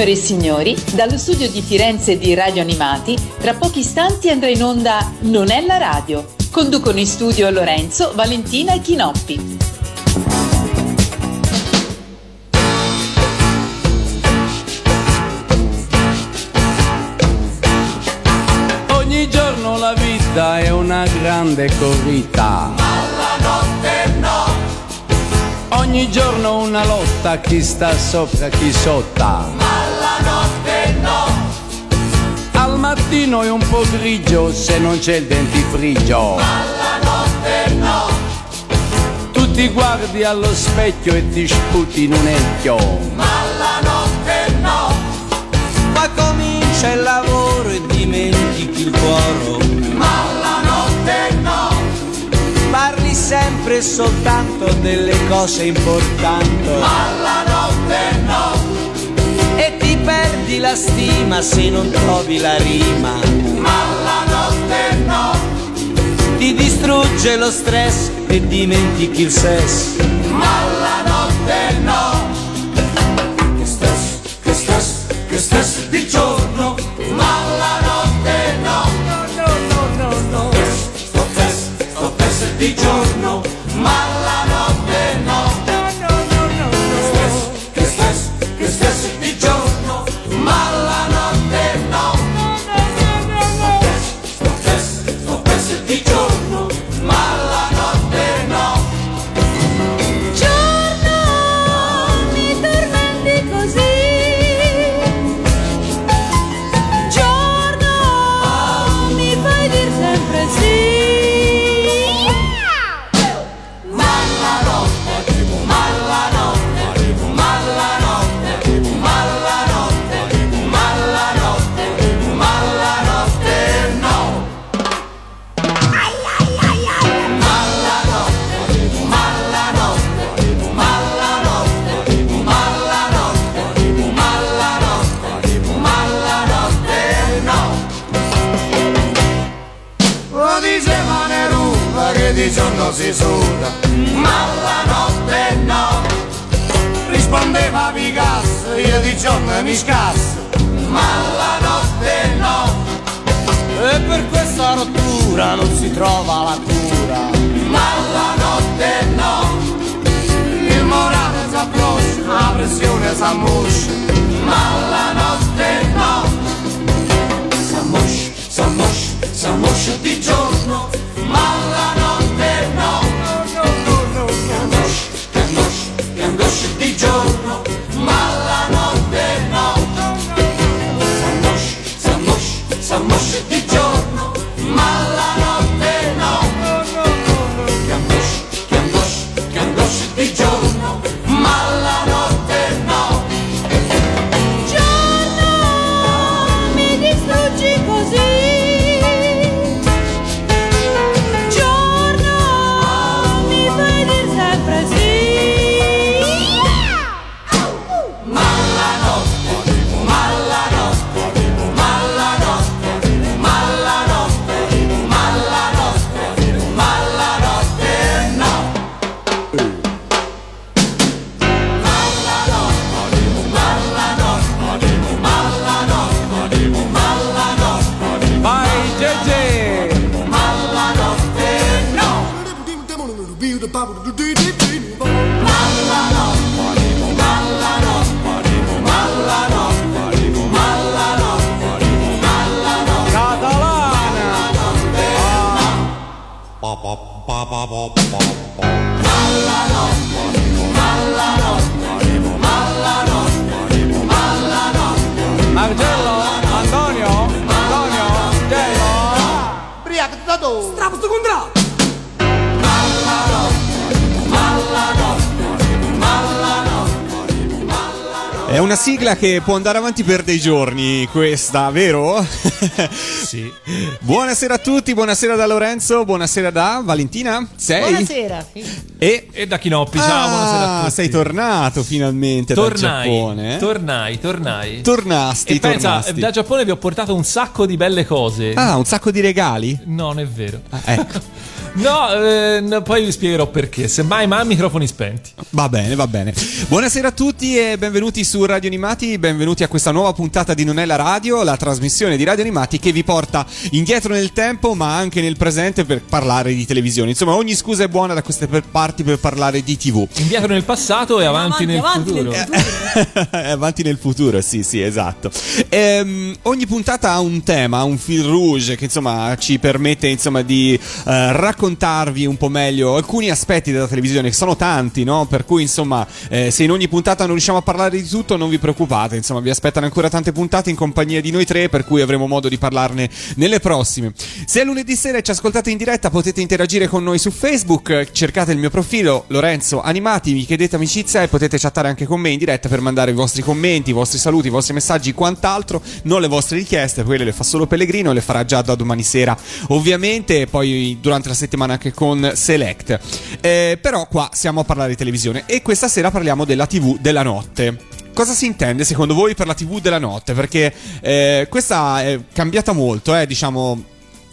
Signore e signori, dallo studio di Firenze di Radio Animati, tra pochi istanti andrà in onda Non è la radio. Conducono in studio Lorenzo, Valentina e Chinoppi. Ogni giorno la vita è una grande corrida. Ogni giorno una lotta, chi sta sopra, chi sotto. Ma la notte no. Al mattino è un po' grigio se non c'è il dentifricio. Ma la notte no. Tu ti guardi allo specchio e ti sputi in un ecchio. Ma la notte no. Ma comincia il lavoro e dimentichi il cuore. Ma sempre e soltanto delle cose importanti. Ma la notte no. E ti perdi la stima se non trovi la rima. Ma la notte no. Ti distrugge lo stress e dimentichi il sesso. Ma la notte no. Giorno mi scasso, ma la notte no. E per questa rottura non si trova la cura. Ma la notte no. Il morale s'approccia, la pressione s'ammoscia, ma la notte no. Che può andare avanti per dei giorni, questa, vero? Sì. buonasera a tutti, buonasera da Lorenzo, buonasera da Valentina. Sei? Buonasera. E E da Chinoppi, ciao, buonasera a Ah, tutti. sei tornato finalmente dal Tornai, Giappone. eh? tornai, tornai. Tornasti, e pensa, tornasti. da Giappone vi ho portato un sacco di belle cose. Ah, un sacco di regali? No, non è vero. Ah, ecco. No, eh, poi vi spiegherò perché. Semmai, ma microfoni spenti. Va bene, va bene. Buonasera a tutti e benvenuti su Radio Animati, benvenuti a questa nuova puntata di Non è la radio, la trasmissione di Radio Animati che vi porta indietro nel tempo ma anche nel presente per parlare di televisione. Insomma, ogni scusa è buona da queste parti per parlare di TV. Indietro nel passato e avanti, Avanti, nel avanti futuro. nel futuro. Avanti nel futuro, sì, sì, esatto. Ehm, ogni puntata ha un tema, un fil rouge che insomma ci permette insomma di eh, raccontarvi un po' meglio alcuni aspetti della televisione, che sono tanti, no? Per cui insomma, eh, se in ogni puntata non riusciamo a parlare di tutto, non vi preoccupate, insomma, vi aspettano ancora tante puntate in compagnia di noi tre, per cui avremo modo di parlarne nelle prossime. Se è lunedì sera e ci ascoltate in diretta, potete interagire con noi su Facebook, cercate il mio profilo Lorenzo Animati, mi chiedete amicizia e potete chattare anche con me in diretta per mandare i vostri commenti, i vostri saluti, i vostri messaggi, quant'altro, non le vostre richieste, quelle le fa solo Pellegrino, le farà già da domani sera, ovviamente, poi durante la settimana anche con Select. Eh, però qua siamo a parlare di televisione e questa sera parliamo della TV della notte. Cosa si intende secondo voi per la TV della notte? Perché eh, questa è cambiata molto, eh, diciamo.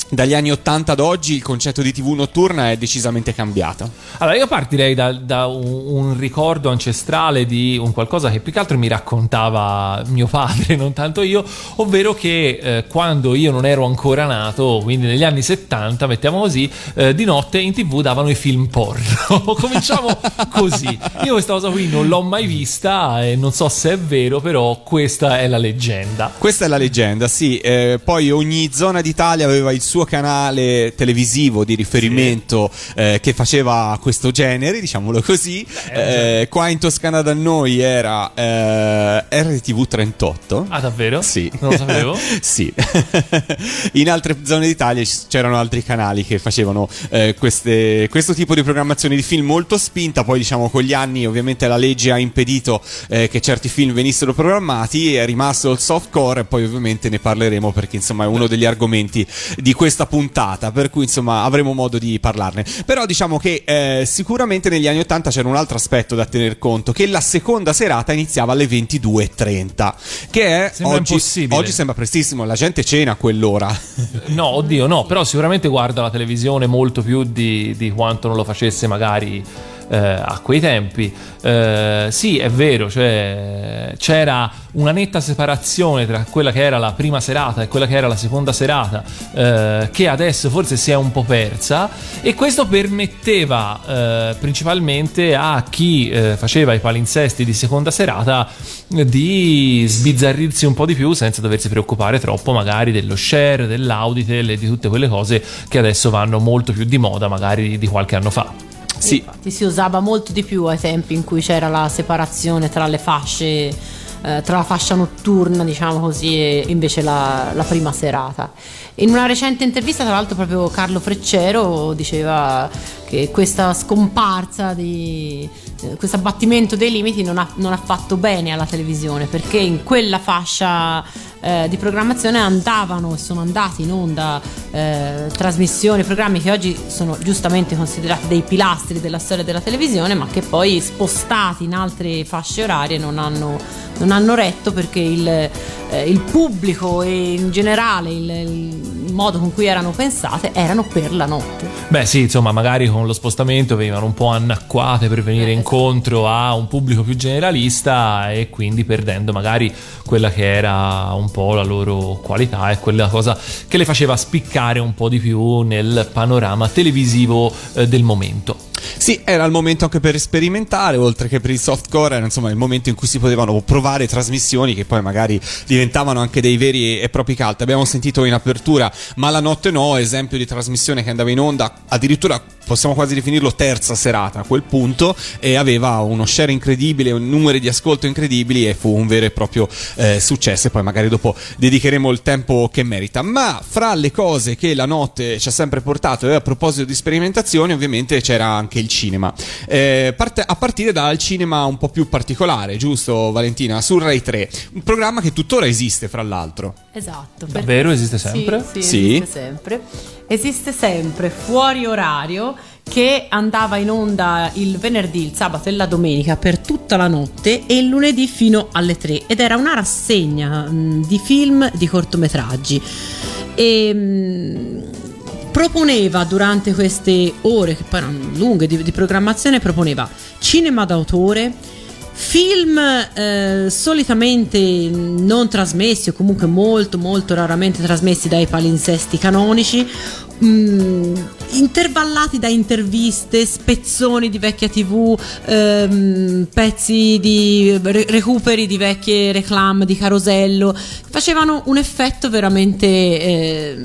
Dagli anni 80 ad oggi il concetto di TV notturna è decisamente cambiato. Allora, io partirei da, da un, un ricordo ancestrale di un qualcosa che più che altro mi raccontava mio padre, non tanto io, ovvero che eh, quando io non ero ancora nato, quindi negli anni 70, mettiamo così, eh, di notte in tv davano i film porno. Cominciamo così. Io questa cosa qui non l'ho mai vista e non so se è vero, però questa è la leggenda. Questa è la leggenda, sì. eh, poi ogni zona d'Italia aveva il suo canale televisivo di riferimento eh, che faceva questo genere, diciamolo così. Eh, qua in Toscana da noi era eh, RTV 38. Ah, davvero? Sì. Non lo sapevo. sì. In altre zone d'Italia c'erano altri canali che facevano eh, queste- questo tipo di programmazione di film molto spinta. Poi, diciamo, con gli anni, ovviamente, la legge ha impedito eh, che certi film venissero programmati. È rimasto il softcore, e poi, ovviamente, ne parleremo perché, insomma, è uno degli argomenti di questa puntata. Per cui, insomma, avremo modo di parlarne. Però, diciamo che eh, sicuramente negli anni 80 c'era un altro aspetto da tener conto: che la seconda serata iniziava alle 22.30, che è Sembra oggi, oggi sembra prestissimo, la gente cena a quell'ora. No, oddio, no, però sicuramente guarda la televisione molto più di, di quanto non lo facesse magari eh, a quei tempi. Eh, sì, è vero, cioè, c'era una netta separazione tra quella che era la prima serata e quella che era la seconda serata, eh, che adesso forse si è un po' persa, e questo permetteva eh, principalmente a chi eh, faceva i palinsesti di seconda serata di sbizzarrirsi un po' di più senza doversi preoccupare troppo magari dello share, dell'auditel e di tutte quelle cose che adesso vanno molto più di moda magari di qualche anno fa. Sì, Infatti si usava molto di più ai tempi in cui c'era la separazione tra le fasce, eh, tra la fascia notturna, diciamo così, e invece la, la prima serata. In una recente intervista, tra l'altro, proprio Carlo Freccero diceva che questa scomparsa di questo abbattimento dei limiti non ha, non ha fatto bene alla televisione perché in quella fascia eh, di programmazione andavano e sono andati in onda eh, trasmissioni, programmi che oggi sono giustamente considerati dei pilastri della storia della televisione, ma che poi spostati in altre fasce orarie non hanno, non hanno retto perché il, eh, il pubblico e in generale il, il modo con cui erano pensate erano per la notte. Beh sì, insomma, magari con lo spostamento venivano un po' annacquate per venire Eh, incontro a un pubblico più generalista e quindi perdendo magari quella che era un po' la loro qualità e quella cosa che le faceva spiccare un po' di più nel panorama televisivo eh, del momento. Sì, era il momento anche per sperimentare, oltre che per il softcore, era insomma il momento in cui si potevano provare trasmissioni che poi magari diventavano anche dei veri e propri cult. Abbiamo sentito in apertura Ma la notte no, esempio di trasmissione che andava in onda, addirittura possiamo quasi definirlo terza serata a quel punto, e aveva uno share incredibile, un numero di ascolto incredibili e fu un vero e proprio eh, successo. E poi magari dopo dedicheremo il tempo che merita. Ma fra le cose che la notte ci ha sempre portato, e a proposito di sperimentazioni, ovviamente c'era anche il cinema. Eh, parte- a partire dal cinema un po' più particolare, giusto Valentina? Su Rai 3, un programma che tuttora esiste, fra l'altro. Esatto. Davvero? Esiste sempre? Sì, sì, Sì. esiste sempre. Esiste sempre fuori orario che andava in onda il venerdì, il sabato e la domenica per tutta la notte e il lunedì fino alle 3 ed era una rassegna mh, di film di cortometraggi. E, mh, proponeva durante queste ore, che poi erano lunghe di, di programmazione, proponeva cinema d'autore, film eh, solitamente non trasmessi o comunque molto molto raramente trasmessi dai palinsesti canonici mh, intervallati da interviste, spezzoni di vecchia tv, ehm, pezzi di re- recuperi di vecchie reclame di carosello, facevano un effetto veramente, eh,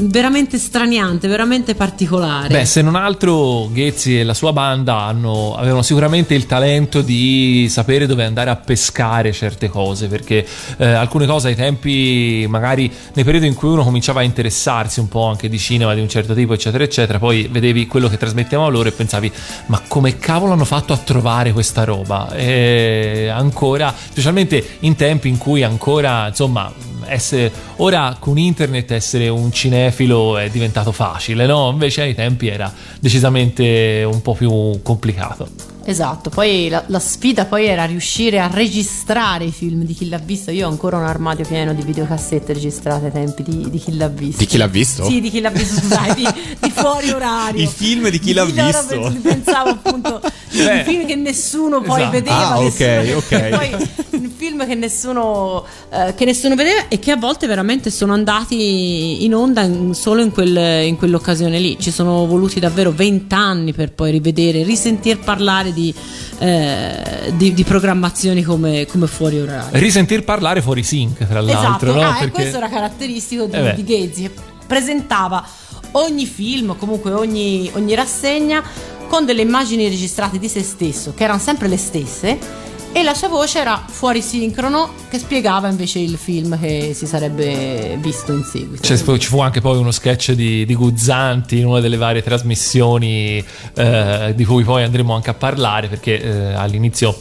veramente straniante, veramente particolare. Beh, se non altro, Ghezzi e la sua banda hanno, avevano sicuramente il talento di sapere dove andare a pescare certe cose, perché eh, alcune cose ai tempi, magari nei periodi in cui uno cominciava a interessarsi un po' anche di cinema di un certo tipo, eccetera, eccetera, poi vedevi quello che trasmettevano loro e pensavi, ma come cavolo hanno fatto a trovare questa roba? E ancora, specialmente in tempi in cui ancora, insomma, essere, ora con internet essere un cinefilo è diventato facile, no? Invece ai tempi era decisamente un po' più complicato. Esatto, poi la, la sfida poi era riuscire a registrare i film di chi l'ha visto. Io ho ancora un armadio pieno di videocassette registrate ai tempi di, di chi l'ha visto. Di chi l'ha visto? Sì, di chi l'ha visto, scusate, di, di fuori orario. I film di chi l'ha Io ora visto? pens- Pensavo appunto Beh, un film che nessuno poi esatto. vedeva. Ah, ok, nessuno- ok. Poi un film che nessuno, eh, che nessuno vedeva e che a volte veramente sono andati in onda in- solo in, quel- in quell'occasione lì. Ci sono voluti davvero vent'anni per poi rivedere, risentir parlare di, eh, di, di programmazioni come, come fuori orario. Risentir parlare fuori sync, tra l'altro, Esatto, no? ah, e Perché- questo era caratteristico di, Eh di Ghezzi. Presentava ogni film, comunque ogni, ogni rassegna, con delle immagini registrate di se stesso, che erano sempre le stesse, e la sua voce era fuori sincrono, che spiegava invece il film che si sarebbe visto in seguito. C'è- ci fu anche poi uno sketch di, di Guzzanti in una delle varie trasmissioni eh, di cui poi andremo anche a parlare perché eh, all'inizio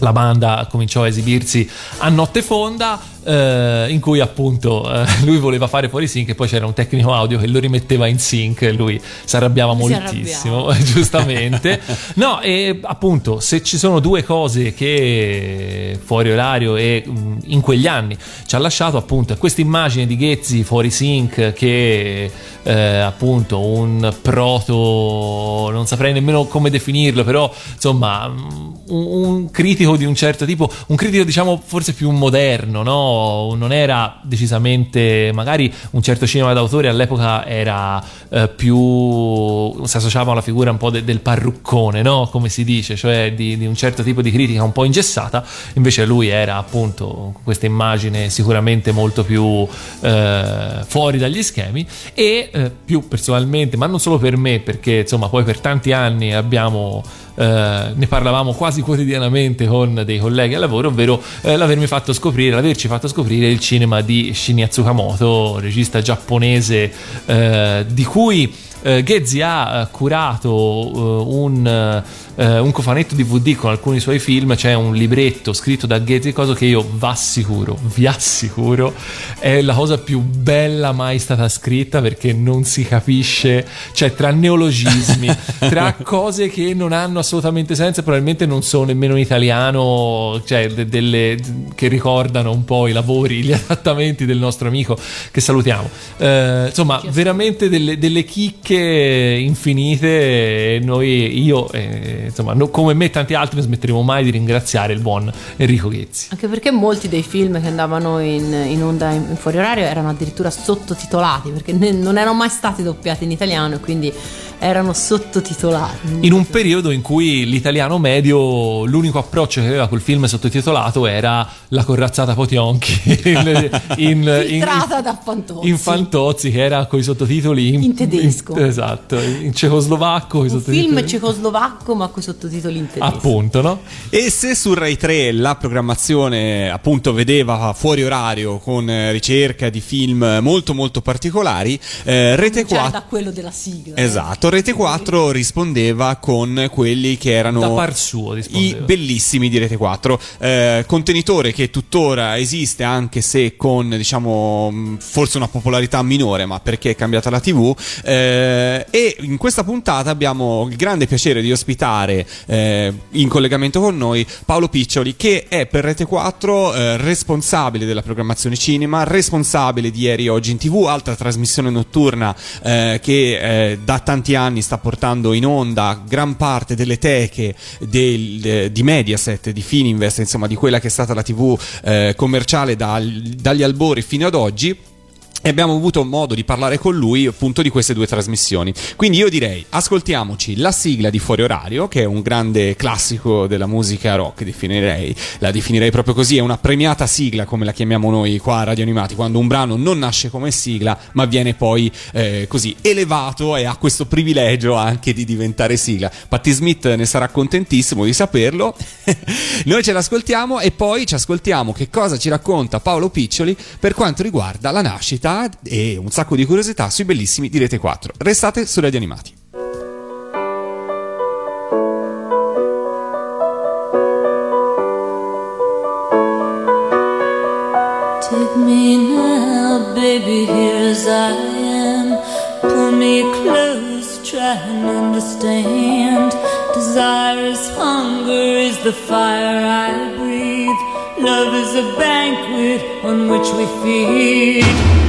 la banda cominciò a esibirsi a notte fonda eh, in cui appunto eh, lui voleva fare fuori sync e poi c'era un tecnico audio che lo rimetteva in sync e lui si arrabbiava Si moltissimo giustamente. No e appunto se ci sono due cose che fuori orario e mh, in quegli anni ci ha lasciato appunto questa immagine di Ghezzi fuori sync che eh, appunto un proto non saprei nemmeno come definirlo però insomma mh, un, un critico di un certo tipo un critico diciamo forse più moderno no non era decisamente magari un certo cinema d'autore all'epoca era eh, più si associava alla figura un po' de- del parruccone no? Come si dice cioè di, di un certo tipo di critica un po' ingessata. Invece lui era appunto questa immagine sicuramente molto più eh, fuori dagli schemi e eh, più personalmente ma non solo per me perché insomma poi per tanti anni abbiamo eh, ne parlavamo quasi quotidianamente con dei colleghi al lavoro, ovvero eh, l'avermi fatto scoprire, l'averci fatto scoprire il cinema di Shinya Tsukamoto, regista giapponese eh, di cui eh, Ghezzi ha eh, curato eh, un, eh, un cofanetto DVD con alcuni suoi film, c'è un libretto scritto da Ghezzi, cosa che io vi assicuro, vi assicuro, è la cosa più bella mai stata scritta perché non si capisce, cioè tra neologismi, tra cose che non hanno assolutamente senso e probabilmente non sono nemmeno in italiano, cioè de- delle che ricordano un po' i lavori, gli adattamenti del nostro amico che salutiamo. Eh, insomma, veramente delle, delle chicche infinite e noi, io, eh, insomma, no- come me e tanti altri non smetteremo mai di ringraziare il buon Enrico Ghezzi. Anche perché molti dei film che andavano in, in onda in, in fuori orario erano addirittura sottotitolati, perché ne- non erano mai stati doppiati in italiano e quindi erano sottotitolati. In un periodo in cui l'italiano medio, l'unico approccio che aveva col film sottotitolato era la corazzata Potionchi in, in, Fantozzi. in Fantozzi, che era con i sottotitoli in, In tedesco. In- esatto, in cecoslovacco. Un sottotitoli- film cecoslovacco ma con i sottotitoli in tedesco. Appunto, no? E se su Rai 3 la programmazione appunto vedeva fuori orario con eh, ricerca di film molto molto particolari, eh, Rete Cioè 4 da quello della sigla. Esatto, Rete 4 rispondeva con quelli che erano Da par suo i rispondeva. bellissimi di Rete 4, eh, contenitore che tuttora esiste anche se con diciamo forse una popolarità minore, ma perché è cambiata la TV, eh, Eh, e in questa puntata abbiamo il grande piacere di ospitare eh, in collegamento con noi Paolo Piccioli, che è per Rete 4 eh, responsabile della programmazione cinema, responsabile di Ieri Oggi in TV, altra trasmissione notturna eh, che eh, da tanti anni sta portando in onda gran parte delle teche del- de- di Mediaset, di Fininvest, insomma di quella che è stata la TV eh, commerciale dal- dagli albori fino ad oggi. E abbiamo avuto modo di parlare con lui appunto di queste due trasmissioni. Quindi io direi ascoltiamoci la sigla di Fuori Orario, che è un grande classico della musica rock, definirei. La definirei proprio così, è una premiata sigla come la chiamiamo noi qua a Radio Animati, quando un brano non nasce come sigla, ma viene poi eh, così elevato e ha questo privilegio anche di diventare sigla. Patti Smith ne sarà contentissimo di saperlo. noi ce l'ascoltiamo e poi ci ascoltiamo che cosa ci racconta Paolo Piccioli per quanto riguarda la nascita e un sacco di curiosità sui bellissimi di Rete 4. Restate su Radio Animati. Take me now, baby, here as I am. Pull me close, try and understand. Desire is hunger, is the fire I breathe. Love is a banquet on which we feed.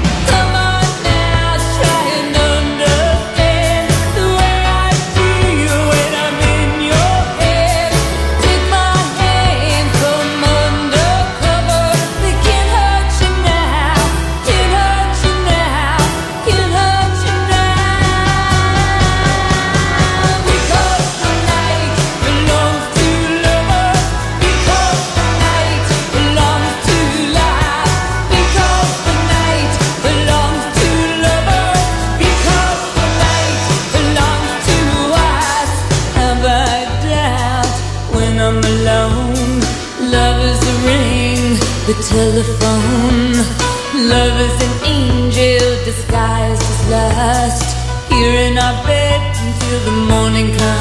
Lust. Here in our bed until the morning comes.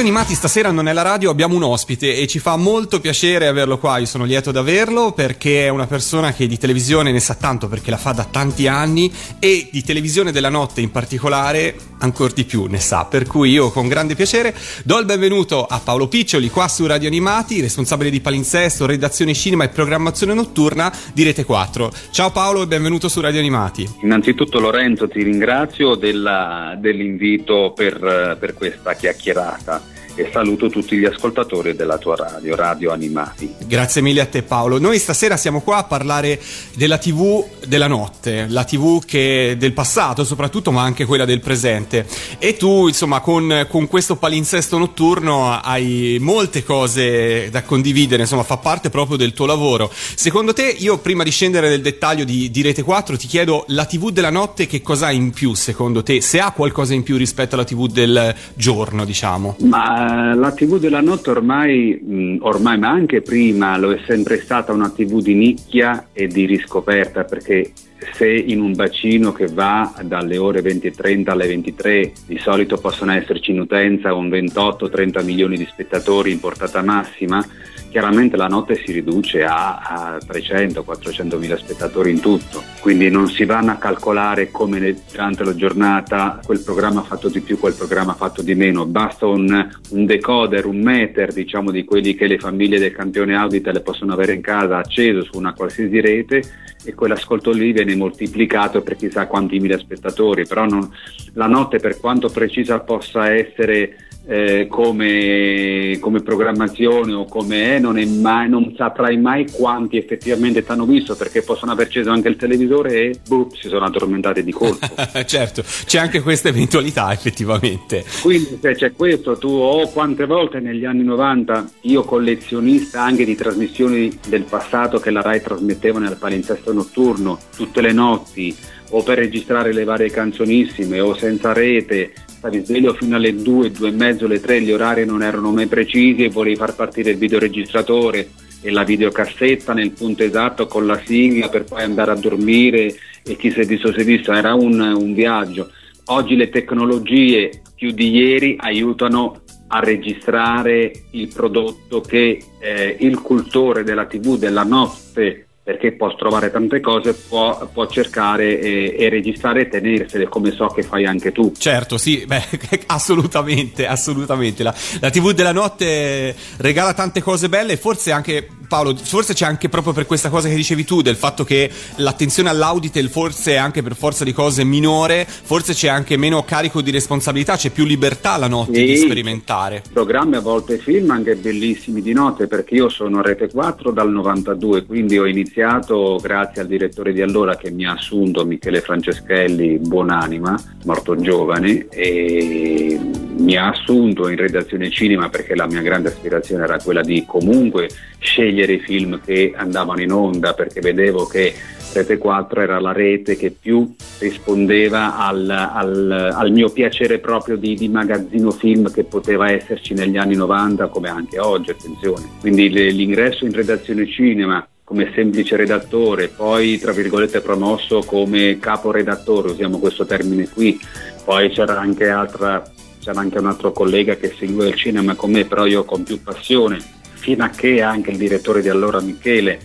Radio Animati stasera non è la radio, abbiamo un ospite e ci fa molto piacere averlo qua. Io sono lieto di averlo perché è una persona che di televisione ne sa tanto perché la fa da tanti anni e di televisione della notte in particolare ancora di più ne sa. Per cui io con grande piacere do il benvenuto a Paolo Piccioli qua su Radio Animati, responsabile di palinsesto, redazione cinema e programmazione notturna di Rete 4. Ciao Paolo e benvenuto su Radio Animati. Innanzitutto Lorenzo ti ringrazio della- dell'invito per, per questa chiacchierata e saluto tutti gli ascoltatori della tua radio, Radio Animati. Grazie mille a te Paolo. Noi stasera siamo qua a parlare della TV della notte, la TV che del passato soprattutto, ma anche quella del presente. E tu, insomma, con, con questo palinsesto notturno hai molte cose da condividere, insomma, fa parte proprio del tuo lavoro. Secondo te, io prima di scendere nel dettaglio di, di Rete 4 ti chiedo la TV della notte che cosa ha in più secondo te, se ha qualcosa in più rispetto alla TV del giorno, diciamo? Ma la TV della notte ormai, mh, ormai, ma anche prima, lo è sempre stata una TV di nicchia e di riscoperta perché se in un bacino che va dalle ore 20.30 alle 23 di solito possono esserci in utenza un 28-30 milioni di spettatori in portata massima, chiaramente la notte si riduce a, a 300-400 mila spettatori in tutto, quindi non si vanno a calcolare come durante la giornata quel programma ha fatto di più, quel programma ha fatto di meno, basta un, un decoder, un meter diciamo di quelli che le famiglie del campione Audita le possono avere in casa acceso su una qualsiasi rete e quell'ascolto lì viene moltiplicato per chissà quanti mila spettatori, però non, la notte per quanto precisa possa essere eh, come, come, programmazione o come è, non, è mai, non saprai mai quanti effettivamente ti hanno visto perché possono aver acceso anche il televisore e boop, si sono addormentati di colpo. certo, c'è anche questa eventualità effettivamente. Quindi se c'è questo, tu o oh, quante volte negli anni 90 io collezionista anche di trasmissioni del passato che la RAI trasmetteva nel palinsesto notturno tutte le notti o per registrare le varie canzonissime o senza rete stavi sveglio fino alle 2, 2 e mezzo, le 3, gli orari non erano mai precisi e volevi far partire il videoregistratore e la videocassetta nel punto esatto con la sigla per poi andare a dormire e chi si è visto si è visto, era un, un viaggio. Oggi le tecnologie più di ieri aiutano a registrare il prodotto che eh, il cultore della TV della notte perché può trovare tante cose, può, può cercare e, e, registrare e tenersele come so che fai anche tu. Certo, sì, beh, assolutamente, assolutamente. La, la TV della notte regala tante cose belle e forse anche Paolo, forse c'è anche proprio per questa cosa che dicevi tu, del fatto che l'attenzione all'auditel forse è anche per forza di cose minore, forse c'è anche meno carico di responsabilità, c'è più libertà la notte sì, di sperimentare. Programmi a volte film anche bellissimi di notte, perché io sono a Rete 4 dal 92, quindi ho iniziato grazie al direttore di allora che mi ha assunto, Michele Franceschelli, buonanima, morto giovane, e mi ha assunto in redazione cinema perché la mia grande aspirazione era quella di comunque scegliere i film che andavano in onda perché vedevo che Rete 4 era la rete che più rispondeva al, al, al mio piacere proprio di, di, magazzino film che poteva esserci negli anni 90 come anche oggi, attenzione. Quindi l'ingresso in redazione cinema come semplice redattore, poi tra virgolette promosso come caporedattore, usiamo questo termine qui, poi c'era anche, altra, c'era anche un altro collega che seguiva il cinema con me, però io con più passione fino a che anche il direttore di allora Michele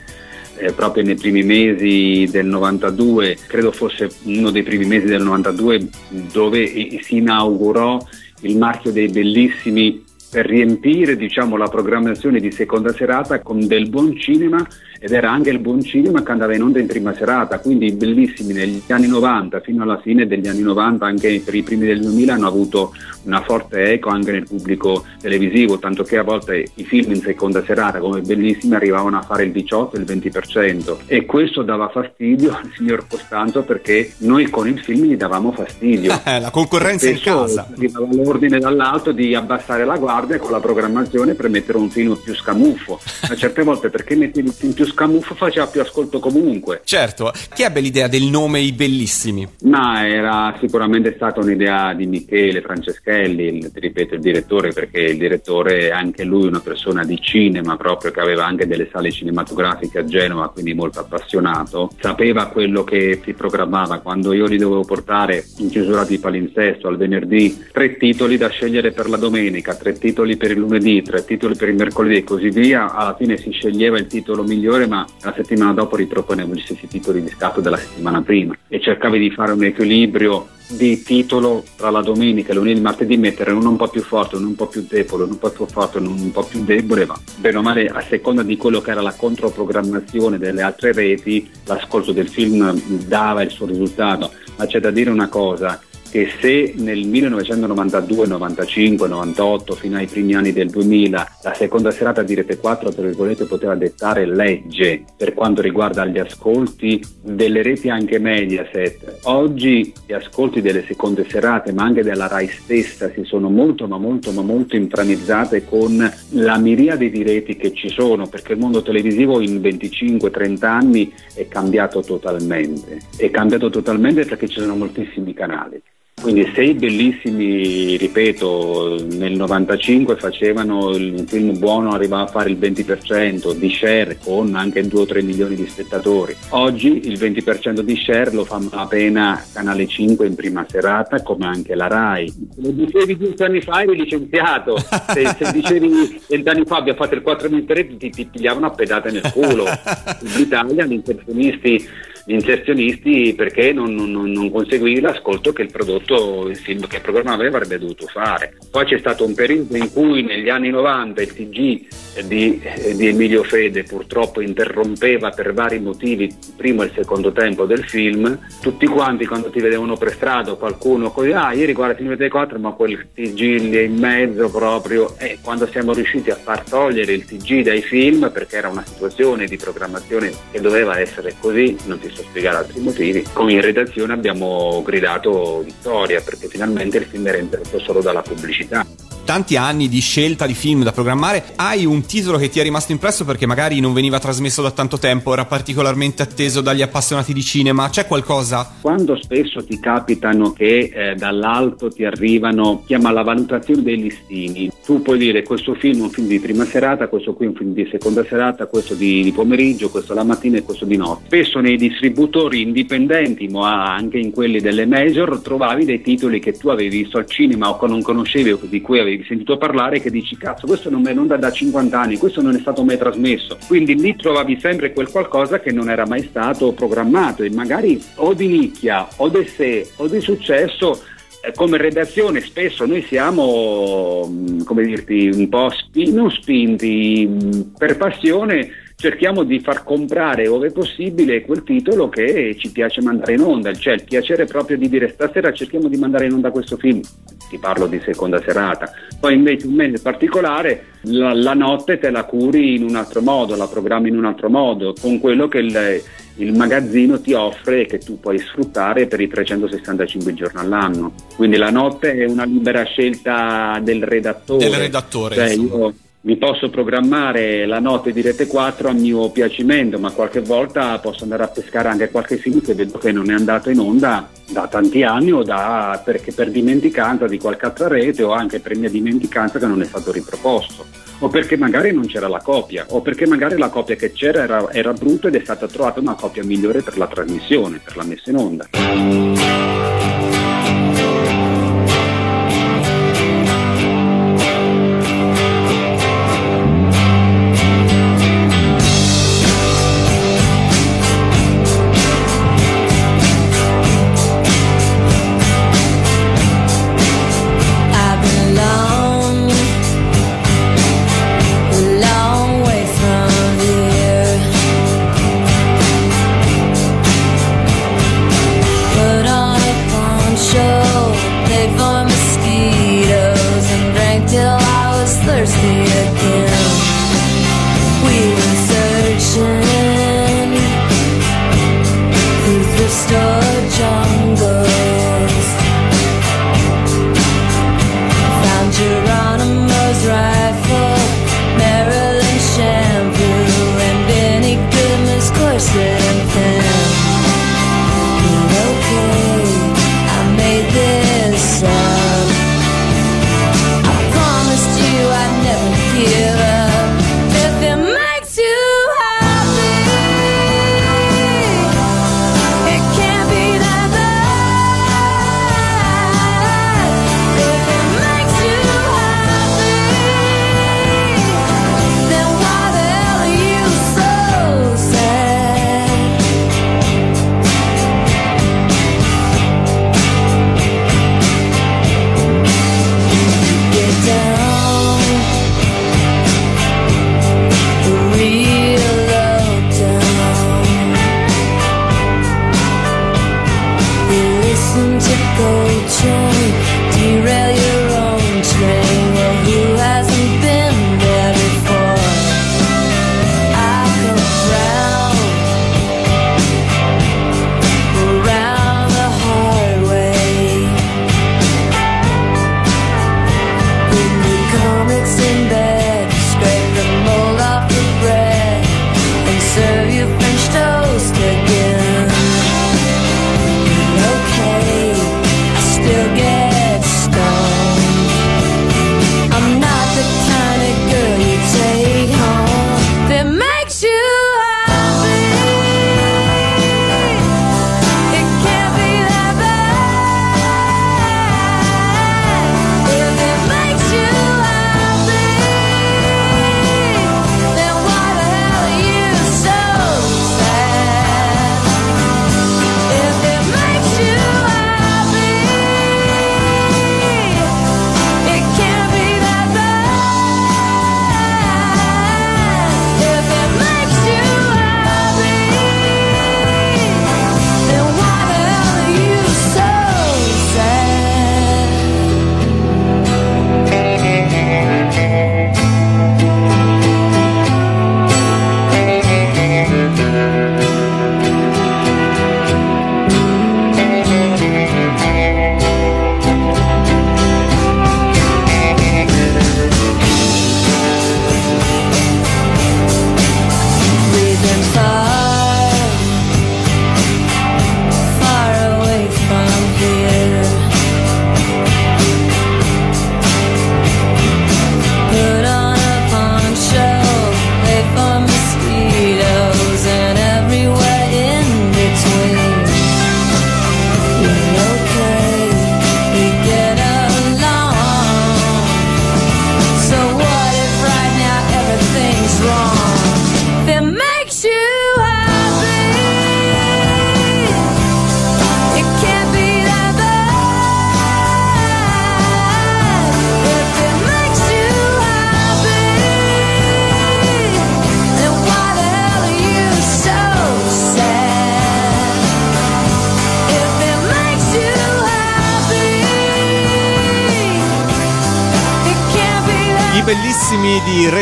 eh, proprio nei primi mesi del 92, credo fosse uno dei primi mesi del 92 dove si inaugurò il marchio dei bellissimi per riempire diciamo, la programmazione di seconda serata con del buon cinema ed era anche il buon cinema che andava in onda in prima serata, quindi bellissimi negli anni 90 fino alla fine degli anni 90, anche per i primi del 2000 hanno avuto una forte eco anche nel pubblico televisivo, tanto che a volte i film in seconda serata come bellissimi arrivavano a fare il 18 e il 20% e questo dava fastidio al signor Costanzo perché noi con il film gli davamo fastidio. la concorrenza in casa. Gli dava l'ordine dall'alto di abbassare la guardia con la programmazione per mettere un film più scamuffo. A certe volte perché metti il film più scamuffo faceva più ascolto comunque. Certo, chi ebbe l'idea del nome I Bellissimi? Ma era sicuramente stata un'idea di Michele Franceschetti Raffaelli, ti ripeto il direttore perché il direttore è anche lui una persona di cinema proprio che aveva anche delle sale cinematografiche a Genova, quindi molto appassionato, sapeva quello che si programmava quando io li dovevo portare in chiusura di palinsesto al venerdì, tre titoli da scegliere per la domenica, tre titoli per il lunedì, tre titoli per il mercoledì e così via, alla fine si sceglieva il titolo migliore ma la settimana dopo riproponevo gli stessi titoli di scatto della settimana prima e cercavi di fare un equilibrio di titolo tra la domenica lunedì e martedì mettere uno un po' più forte, uno un po' più debole, uno un po' più forte, uno un po' più debole, ma bene o male a seconda di quello che era la controprogrammazione delle altre reti, l'ascolto del film dava il suo risultato. Ma c'è da dire una cosa, che se nel 1992, 95, 98 fino ai primi anni del 2000 la seconda serata di Rete 4 tra virgolette poteva dettare legge per quanto riguarda gli ascolti delle reti anche Mediaset, oggi gli ascolti delle seconde serate ma anche della RAI stessa si sono molto ma molto ma molto intranizzate con la miriade di reti che ci sono perché il mondo televisivo in 25-30 anni è cambiato totalmente, è cambiato totalmente perché ci sono moltissimi canali. Quindi sei bellissimi, ripeto, nel 95 facevano un film buono, arrivava a fare il 20% di share con anche 2 o 3 milioni di spettatori. Oggi il 20% di share lo fa appena Canale 5 in prima serata, come anche la RAI. Se lo dicevi 10 anni fa eri licenziato, se, se dicevi 20 anni fa abbiamo fatto il 4 minuti ti, ti pigliavano a pedate nel culo. In Italia gli inserzionisti gli inserzionisti perché non, non, non conseguire l'ascolto che il prodotto, il film che programmava avrebbe dovuto fare. Poi c'è stato un periodo in cui negli anni 90 il TG di, di Emilio Fede purtroppo interrompeva per vari motivi il primo e il secondo tempo del film. Tutti quanti quando ti vedevano per strada qualcuno così, ah ieri guarda film 4 ma quel TG lì in mezzo proprio. E quando siamo riusciti a far togliere il TG dai film perché era una situazione di programmazione che doveva essere così, non ti so spiegare altri motivi, come in redazione abbiamo gridato vittoria perché finalmente il film era interrotto solo dalla pubblicità. Tanti anni di scelta di film da programmare, hai un titolo che ti è rimasto impresso perché magari non veniva trasmesso da tanto tempo, era particolarmente atteso dagli appassionati di cinema, c'è qualcosa? Quando spesso ti capitano che eh, dall'alto ti arrivano, chiama la valutazione dei listini, tu puoi dire questo film è un film di prima serata, questo qui è un film di seconda serata, questo di, di pomeriggio, questo la mattina e questo di notte. Spesso nei distributori indipendenti, ma anche in quelli delle major, trovavi dei titoli che tu avevi visto al cinema o che non conoscevi o di cui avevi sentito parlare che dici cazzo questo non è in onda da 50 anni, questo non è stato mai trasmesso, quindi lì trovavi sempre quel qualcosa che non era mai stato programmato e magari o di nicchia o di sé o di successo eh, come redazione spesso noi siamo, mm, come dirti, un po' spi- non spinti mm, per passione cerchiamo di far comprare ove possibile quel titolo che ci piace mandare in onda, cioè il piacere proprio di dire stasera cerchiamo di mandare in onda questo film, ti parlo di seconda serata, poi invece un mese particolare la, la notte te la curi in un altro modo, la programmi in un altro modo, con quello che il, il magazzino ti offre e che tu puoi sfruttare per i 365 giorni all'anno. Quindi la notte è una libera scelta del redattore. Del redattore. Cioè, io, mi posso programmare la notte di Rete 4 a mio piacimento, ma qualche volta posso andare a pescare anche qualche film che vedo che non è andato in onda da tanti anni o da, perché per dimenticanza di qualche altra rete o anche per mia dimenticanza che non è stato riproposto o perché magari non c'era la copia o perché magari la copia che c'era era, era brutta ed è stata trovata una copia migliore per la trasmissione, per la messa in onda.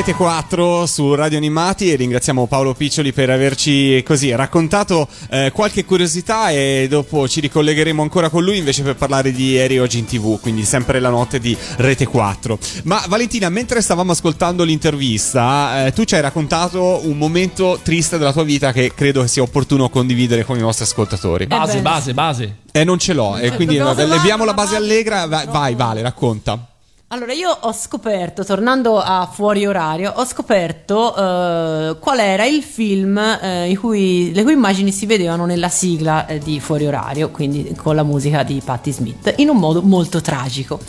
Rete 4 su Radio Animati e ringraziamo Paolo Piccioli per averci così raccontato eh, qualche curiosità e dopo ci ricollegheremo ancora con lui invece per parlare di ieri oggi in tv, quindi sempre la notte di Rete 4. Ma Valentina, mentre stavamo ascoltando l'intervista, eh, tu ci hai raccontato un momento triste della tua vita che credo sia opportuno condividere con i nostri ascoltatori. Base, base, base. E non ce l'ho, e quindi dobbiamo salvarla, leviamo la base la base. allegra, vai, vai Vale, racconta. Allora, io ho scoperto, tornando a fuori orario, ho scoperto eh, qual era il film eh, cui, le cui immagini si vedevano nella sigla eh, di fuori orario, quindi con la musica di Patti Smith, in un modo molto tragico.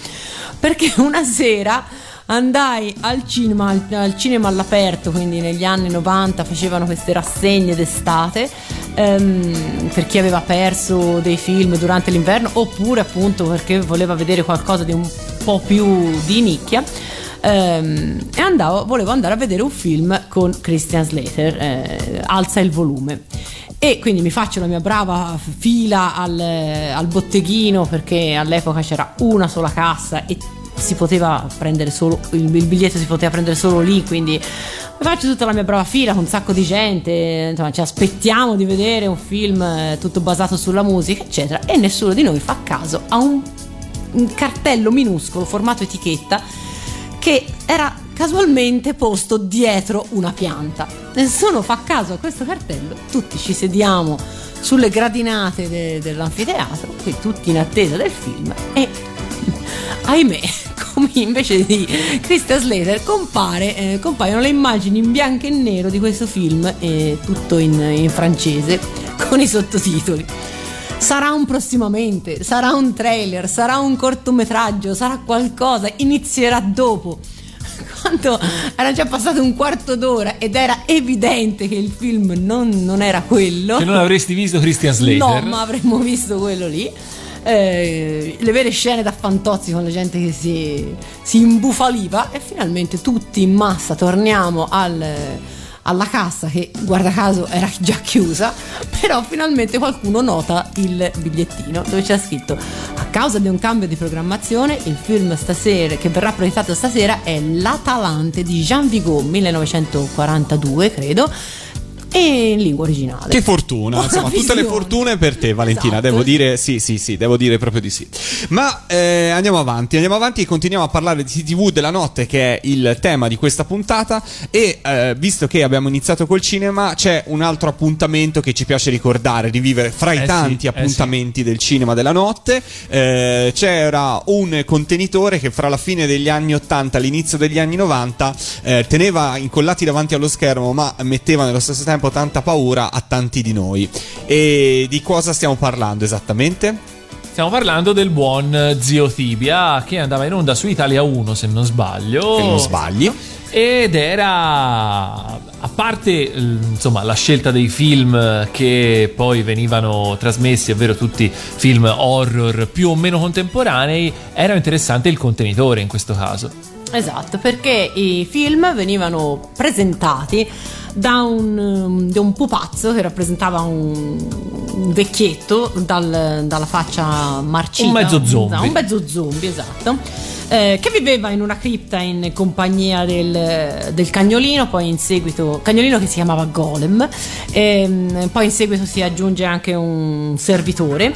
Perché una sera andai al cinema, al, al cinema all'aperto, quindi negli anni 90 facevano queste rassegne d'estate ehm, per chi aveva perso dei film durante l'inverno oppure appunto perché voleva vedere qualcosa di un po' più di nicchia. ehm, e andavo, volevo andare a vedere un film con Christian Slater, eh, Alza il volume. E quindi mi faccio la mia brava fila al, al botteghino perché all'epoca c'era una sola cassa e si poteva prendere solo il, il biglietto si poteva prendere solo lì quindi faccio tutta la mia brava fila con un sacco di gente insomma ci aspettiamo di vedere un film eh, tutto basato sulla musica eccetera e nessuno di noi fa caso a un cartello minuscolo formato etichetta che era casualmente posto dietro una pianta. Nessuno fa caso a questo cartello, tutti ci sediamo sulle gradinate de- dell'anfiteatro, qui tutti in attesa del film e ahimè, invece di Christian Slater compare, eh, compaiono le immagini in bianco e nero di questo film, eh, tutto in, in francese, con i sottotitoli. Sarà un prossimamente, sarà un trailer, sarà un cortometraggio, sarà qualcosa, inizierà dopo. Quando era già passato un quarto d'ora ed era evidente che il film non, non era quello. Che non avresti visto Christian Slater. No, ma avremmo visto quello lì. Eh, le vere scene da fantozzi con la gente che si, si imbufaliva e finalmente tutti in massa torniamo al, alla cassa che guarda caso era già chiusa però finalmente qualcuno nota il bigliettino dove c'è scritto a causa di un cambio di programmazione il film stasera che verrà proiettato stasera è L'Atalante di Jean Vigo 1942 credo e in lingua originale Che fortuna, Buona insomma, tutte le visione. fortune per te, Valentina. Esatto. Devo dire sì, sì, sì, devo dire proprio di sì. Ma eh, andiamo avanti, andiamo avanti e continuiamo a parlare di TV della notte, che è il tema di questa puntata. E eh, visto che abbiamo iniziato col cinema, c'è un altro appuntamento che ci piace ricordare, rivivere fra i Eh sì, tanti eh appuntamenti del cinema della notte. Eh, c'era un contenitore che fra la fine degli anni 80 e l'inizio degli anni 90 eh, teneva incollati davanti allo schermo, ma metteva nello stesso tempo tanta paura a tanti di noi. E di cosa stiamo parlando esattamente? Stiamo parlando del buon Zio Tibia che andava in onda su Italia 1 se non sbaglio. Se non sbagli. Ed era, a parte insomma, la scelta dei film che poi venivano trasmessi, ovvero tutti film horror più o meno contemporanei, era interessante il contenitore in questo caso. Esatto, perché i film venivano presentati da un, um, da un pupazzo che rappresentava un, un vecchietto dal- dalla faccia marcita. Un mezzo zombie. Un mezzo zombie, esatto. Eh, che viveva in una cripta in compagnia del, del cagnolino, poi in seguito, cagnolino che si chiamava Golem, ehm, poi in seguito si aggiunge anche un servitore.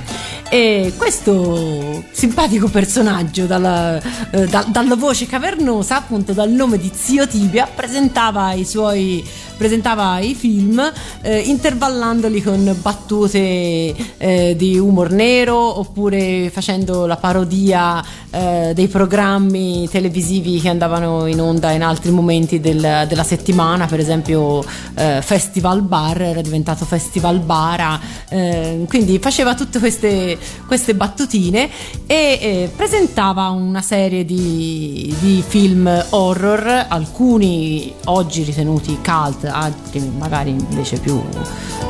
E questo simpatico personaggio dalla, eh, da- dalla voce cavernosa, appunto dal nome di Zio Tibia, presentava i suoi presentava i film eh, intervallandoli con battute eh, di humor nero oppure facendo la parodia eh, dei programmi televisivi che andavano in onda in altri momenti del- della settimana, per esempio eh, Festival Bar era diventato Festival Bara, eh, quindi faceva tutte queste, queste battutine e eh, presentava una serie di, di film horror, alcuni oggi ritenuti cult, altri magari invece più,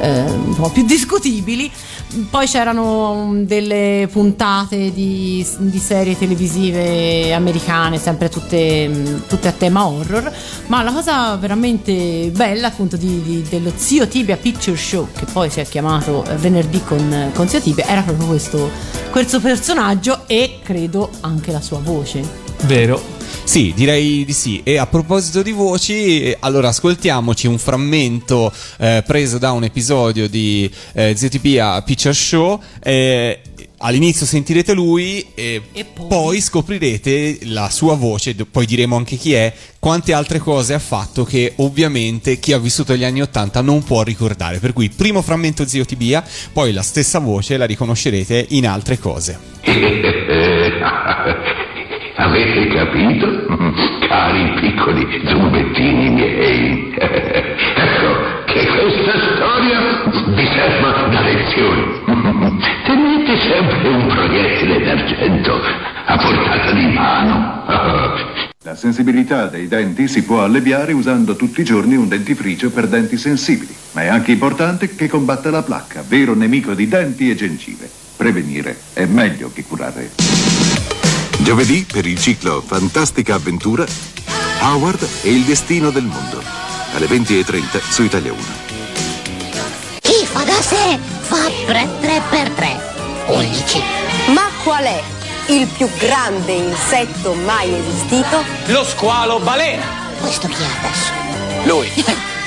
eh, più discutibili. Poi c'erano mm, delle puntate di, di serie televisive americane, sempre tutte, mm, tutte a tema horror. Ma la cosa veramente bella, appunto, di- di- dello Zio Tibia Picture Show, che poi si è chiamato eh, venerdì con, con Zio Tibia, era proprio questo, questo personaggio e credo anche la sua voce. Vero. Sì, direi di sì. E a proposito di voci, eh, allora ascoltiamoci un frammento eh, preso da un episodio di eh, ZTP a Picture Show. eh, all'inizio sentirete lui e, E poi? poi scoprirete la sua voce, poi diremo anche chi è, quante altre cose ha fatto che ovviamente chi ha vissuto gli anni 80 non può ricordare. Per cui primo frammento Zio Tibia, poi la stessa voce la riconoscerete in altre cose. Avete capito? Cari piccoli zumbettini miei. ecco che questa storia vi serva da lezione. Tenete sempre un proiettile d'argento a portata di mano. La sensibilità dei denti si può alleviare usando tutti i giorni un dentifricio per denti sensibili, ma è anche importante che combatta la placca, vero nemico di denti e gengive. Prevenire è meglio che curare. Giovedì per il ciclo Fantastica Avventura Howard e il destino del mondo. Alle 20.30 su Italia 1. Chi fa da sé fa 3 per 3. 11. Ma qual è il più grande insetto mai esistito? Lo squalo balena. Questo chi è adesso? Lui.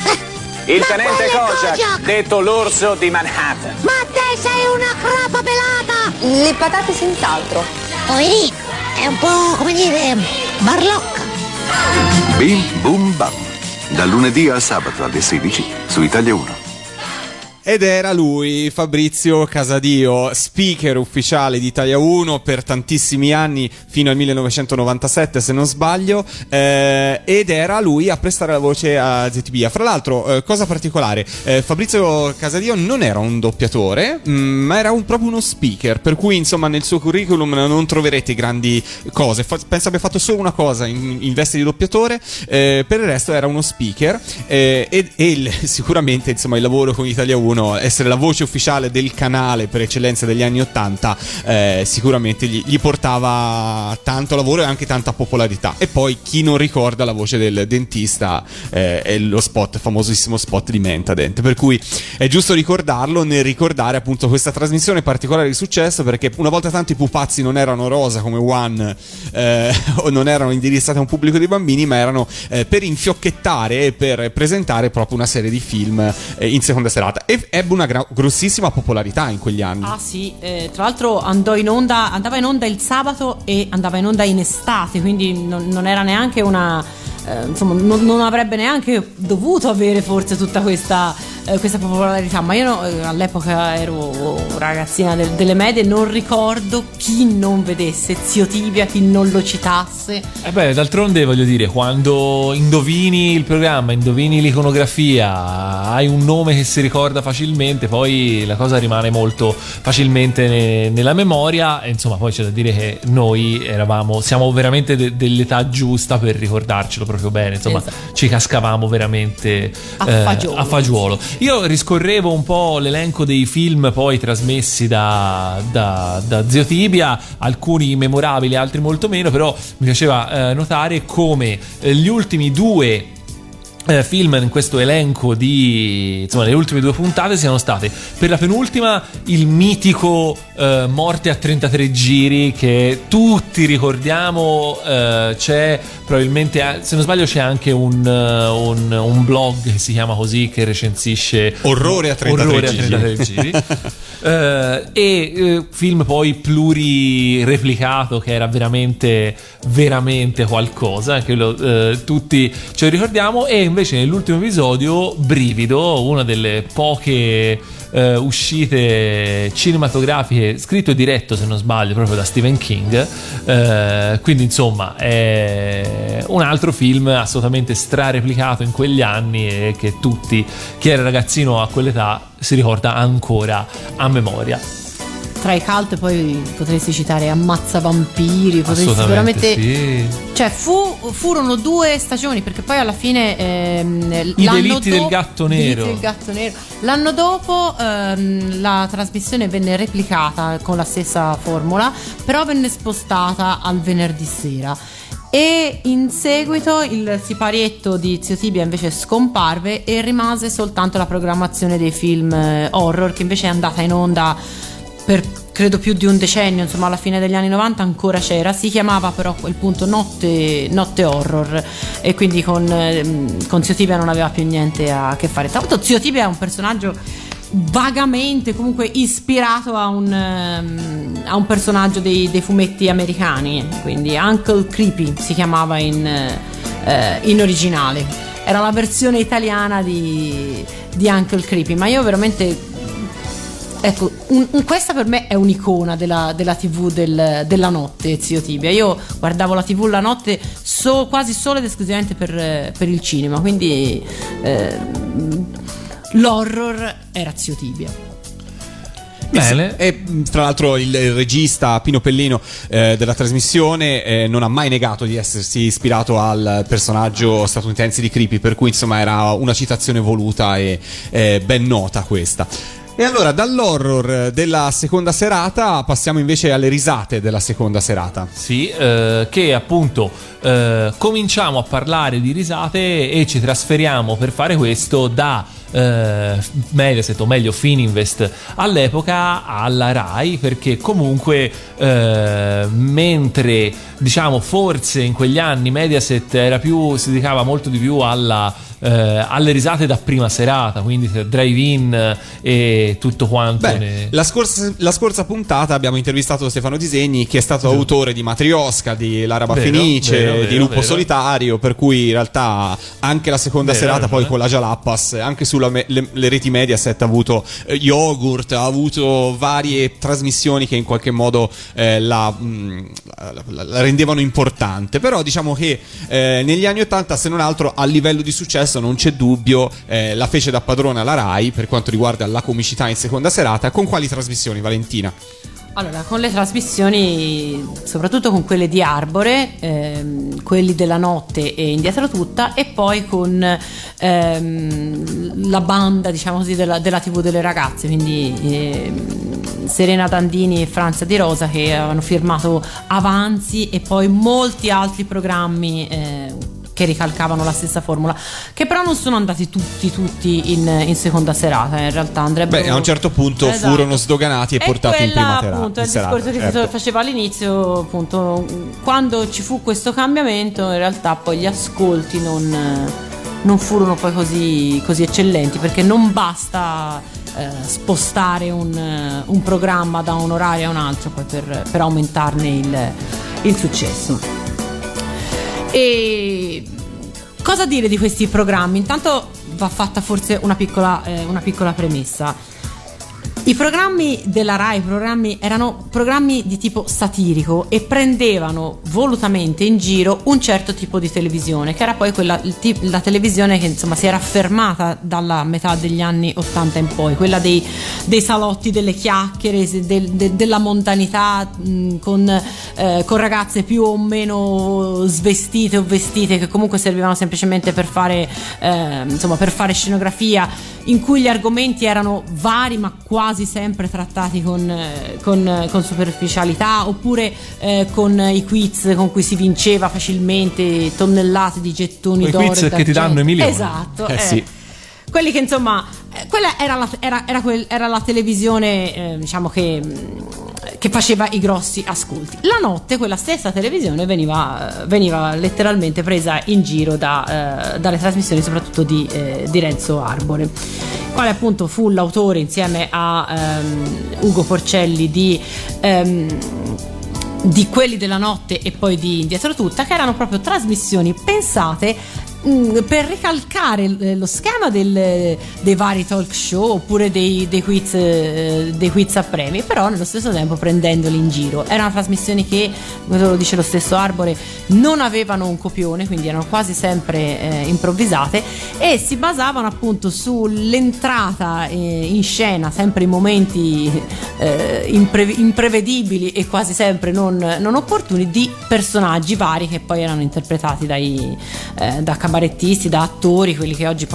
Il Ma tenente Kojak, Kojak? detto l'orso di Manhattan. Ma te sei una crapa pelata! Le patate senz'altro. Poverino, è un po' come dire barlocca. Bim Boom Bam. Dal lunedì al sabato alle 16 su Italia 1. Ed era lui, Fabrizio Casadio, speaker ufficiale di Italia 1 per tantissimi anni, fino al 1997 se non sbaglio, eh, ed era lui a prestare la voce a ZTB. Fra l'altro, eh, cosa particolare, eh, Fabrizio Casadio non era un doppiatore, mm, ma era un- proprio uno speaker, per cui insomma nel suo curriculum non troverete grandi cose. Fa- penso abbia fatto solo una cosa in, in veste di doppiatore, eh, per il resto era uno speaker eh, e, e il- sicuramente insomma il lavoro con Italia 1, essere la voce ufficiale del canale per eccellenza degli anni 80, eh, sicuramente gli, gli portava tanto lavoro e anche tanta popolarità. E poi chi non ricorda la voce del dentista eh, è lo spot, famosissimo spot di Mentadent. Per cui è giusto ricordarlo nel ricordare appunto questa trasmissione particolare di successo perché una volta tanto i pupazzi non erano rosa come One eh, o non erano indirizzati a un pubblico di bambini ma erano eh, per infiocchettare e per presentare proprio una serie di film eh, in seconda serata e ebbe una gra- grossissima popolarità in quegli anni. Ah sì, eh, tra l'altro andò in onda, andava in onda il sabato e andava in onda in estate, quindi non, non era neanche una... eh, insomma, non, non avrebbe neanche dovuto avere forse tutta questa, eh, questa popolarità, ma io no, eh, all'epoca ero ragazzina del- delle medie, non ricordo chi non vedesse Zio Tibia, chi non lo citasse. E beh, d'altronde voglio dire, quando indovini il programma, indovini l'iconografia, hai un nome che si ricorda facilmente, poi la cosa rimane molto facilmente ne- nella memoria. E insomma, poi c'è da dire che noi eravamo, siamo veramente de- dell'età giusta per ricordarcelo proprio bene. Insomma, Esatto. ci cascavamo veramente A eh, fagiolo. a fagiolo. Io riscorrevo un po' l'elenco dei film poi trasmessi da, da, da Zio Tibia, alcuni memorabili, altri molto meno, però mi piaceva eh, notare come eh, gli ultimi due eh, film in questo elenco di insomma le ultime due puntate siano state per la penultima il mitico eh, Morte a 33 giri che tutti ricordiamo eh, c'è probabilmente a- se non sbaglio c'è anche un, eh, un- un blog che si chiama così che recensisce Orrore a 33 Orrore a giri. 33 giri. Eh, e eh, film poi plurireplicato che era veramente veramente qualcosa che lo, tutti ce lo ricordiamo e invece nell'ultimo episodio Brivido una delle poche eh, uscite cinematografiche scritto e diretto se non sbaglio proprio da Stephen King Eh, quindi insomma è un altro film assolutamente strareplicato in quegli anni e che tutti chi era ragazzino a quell'età si ricorda ancora a memoria Tra i cult poi potresti citare Ammazza Vampiri, potresti veramente... sì Cioè, fu- furono due stagioni perché poi alla fine. ehm, I delitti del dopo- gatto nero. del gatto nero. L'anno dopo ehm, la trasmissione venne replicata con la stessa formula, però venne spostata al venerdì sera. E in seguito il siparietto di Zio Tibia invece scomparve e rimase soltanto la programmazione dei film eh, horror che invece è andata in onda per credo più di un decennio, insomma alla fine degli anni 90 ancora c'era, si chiamava però a quel punto Notte, Notte Horror e quindi con, ehm, con Zio Tibia non aveva più niente a che fare. Tra l'altro Zio Tibia è un personaggio vagamente comunque ispirato a un, ehm, a un personaggio dei, dei fumetti americani, quindi Uncle Creepy si chiamava in, eh, in originale. Era la versione italiana di, di Uncle Creepy, ma io veramente Ecco, un- un- questa per me è un'icona della, della TV del- della notte, zio Tibia. Io guardavo la TV la notte so- quasi solo ed esclusivamente per, per il cinema, quindi eh, l'horror era zio Tibia. Bene. E tra l'altro il, il regista Pino Pellino eh, della trasmissione eh, non ha mai negato di essersi ispirato al personaggio statunitense di Creepy, per cui insomma era una citazione voluta e eh, ben nota questa. E allora dall'horror della seconda serata passiamo invece alle risate della seconda serata. Sì, eh, che appunto eh, cominciamo a parlare di risate e ci trasferiamo per fare questo da eh, Mediaset o meglio Fininvest all'epoca alla Rai perché comunque eh, mentre diciamo forse in quegli anni Mediaset era più, si dedicava molto di più alla eh, alle risate da prima serata, quindi drive-in e tutto quanto. Beh, ne- la, scorsa, la scorsa puntata abbiamo intervistato Stefano Disegni, che è stato autore di Matriosca, di L'Araba Vero, Fenice, vero, di vero, Lupo vero. Solitario, per cui in realtà anche la seconda serata, poi con la Jalappas, anche sulle le, le reti Mediaset ha avuto eh, yogurt, ha avuto varie trasmissioni che in qualche modo eh, la, mh, la- la- la rendevano importante. Però diciamo che eh, negli anni 80, se non altro, a livello di successo non c'è dubbio, eh, la fece da padrona la Rai per quanto riguarda la comicità in seconda serata. Con quali trasmissioni, Valentina? Allora, con le trasmissioni, soprattutto con quelle di Arbore, ehm, quelli della notte e indietro tutta, e poi con ehm, la banda, diciamo così, della, della TV delle ragazze, quindi ehm, Serena Dandini e Franza Di Rosa che avevano firmato Avanzi e poi molti altri programmi. eh, che ricalcavano la stessa formula, che però non sono andati tutti, tutti in, in seconda serata. In realtà andrebbero. Beh, a un certo punto Esatto. furono sdoganati e, portati in quella, prima tera- appunto, in il serata. discorso che si faceva all'inizio, appunto, quando ci fu questo cambiamento, in realtà poi gli ascolti non, non furono poi così, così eccellenti, perché non basta eh, spostare un, eh, un programma da un orario a un altro poi per, per aumentarne il, il successo. E cosa dire di questi programmi? Intanto va fatta forse una piccola, eh, una piccola premessa. I programmi della RAI programmi, erano programmi di tipo satirico e prendevano volutamente in giro un certo tipo di televisione, che era poi quella, la televisione che insomma si era affermata dalla metà degli anni 80 in poi, quella dei, dei salotti, delle chiacchiere, del- de- della mondanità mh, con, eh, con ragazze più o meno svestite o vestite che comunque servivano semplicemente per fare, eh, insomma, per fare scenografia in cui gli argomenti erano vari ma quasi sempre trattati con, eh, con- con superficialità oppure eh, con i quiz con cui si vinceva facilmente tonnellate di gettoni Quei d'oro quiz e che ti danno i milioni. esatto Eh eh. sì. quelli che insomma eh, quella era la, era, era quel- era la televisione eh, diciamo che, mh, che faceva i grossi ascolti. La notte quella stessa televisione veniva, veniva letteralmente presa in giro da, eh, dalle trasmissioni soprattutto di, eh, di Renzo Arbore quale appunto fu l'autore insieme a ehm, Ugo Porcelli di ehm, di quelli della notte e poi di Indietro Tutta, che erano proprio trasmissioni pensate mh, per ricalcare lo schema del- dei vari talk show oppure dei, dei quiz, eh, dei quiz a premi, però nello stesso tempo prendendoli in giro. Erano trasmissioni che, come lo dice lo stesso Arbore, non avevano un copione, quindi erano quasi sempre eh, improvvisate e si basavano appunto sull'entrata eh, in scena, sempre in momenti eh, impre- imprevedibili e quasi sempre non, non opportuni, di personaggi vari che poi erano interpretati dai, eh, da, cabarettisti, da attori, quelli che oggi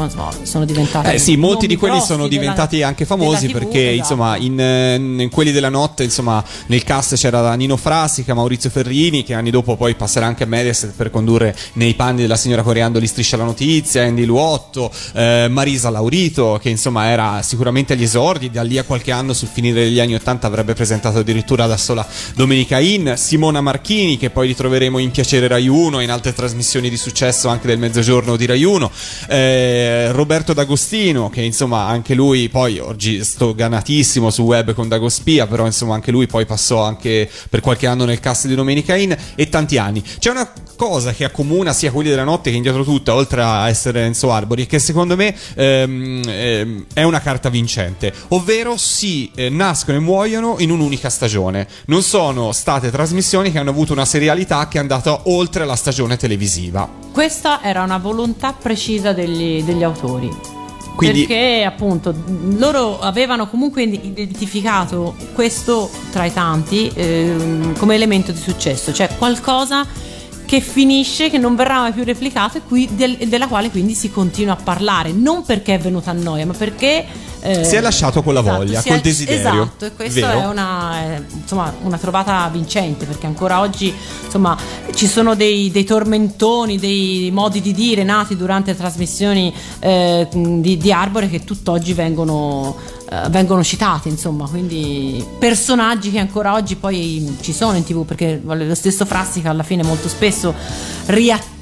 sono diventati. Eh sì, molti di quelli sono della- diventati anche famosi della TV, perché esatto. insomma in, eh, in quelli della notte insomma nel cast c'era Nino Frassica, Maurizio Ferrini che anni dopo poi passerà anche a Mediaset per condurre nei panni della signora Coriandoli Striscia la Notizia, Andy Luotto, eh, Marisa Laurito che insomma era sicuramente agli esordi, da lì a qualche anno sul finire degli anni 80 avrebbe presentato addirittura da sola Domenica In, Simona Marchini che poi ritroveremo in Piacere Rai 1 e in altre trasmissioni di successo anche del mezzogiorno di Rai 1, eh, Roberto D'Agostino che insomma anche lui poi oggi stoganatissimo su web con Dagospia però insomma anche lui poi passò anche per qualche anno nel cast di Domenica In e tanti anni. C'è una cosa che accomuna sia quelli della notte che indietro tutta oltre a essere Enzo Arbori e che secondo me ehm, ehm, è una carta vincente. Ovvero si eh, nascono e muoiono in un'unica stagione. Non sono state trasmissioni che hanno avuto una serialità che è andata oltre la stagione televisiva. Questa era una volontà precisa degli, degli autori. Quindi- Perché appunto loro avevano comunque identificato questo tra i tanti ehm, come elemento di successo, cioè qualcosa che finisce, che non verrà mai più replicato e qui del- della quale quindi si continua a parlare, non perché è venuta a noia, ma perché eh, Si è lasciato con la voglia, si col è- desiderio. Esatto, e questa è una, è, insomma, una trovata vincente perché ancora oggi insomma, ci sono dei, dei tormentoni, dei modi di dire nati durante le trasmissioni eh, di, di Arbore che tutt'oggi vengono, eh, vengono citati, insomma, quindi personaggi che ancora oggi poi ci sono in tv perché lo stesso Frassica alla fine molto spesso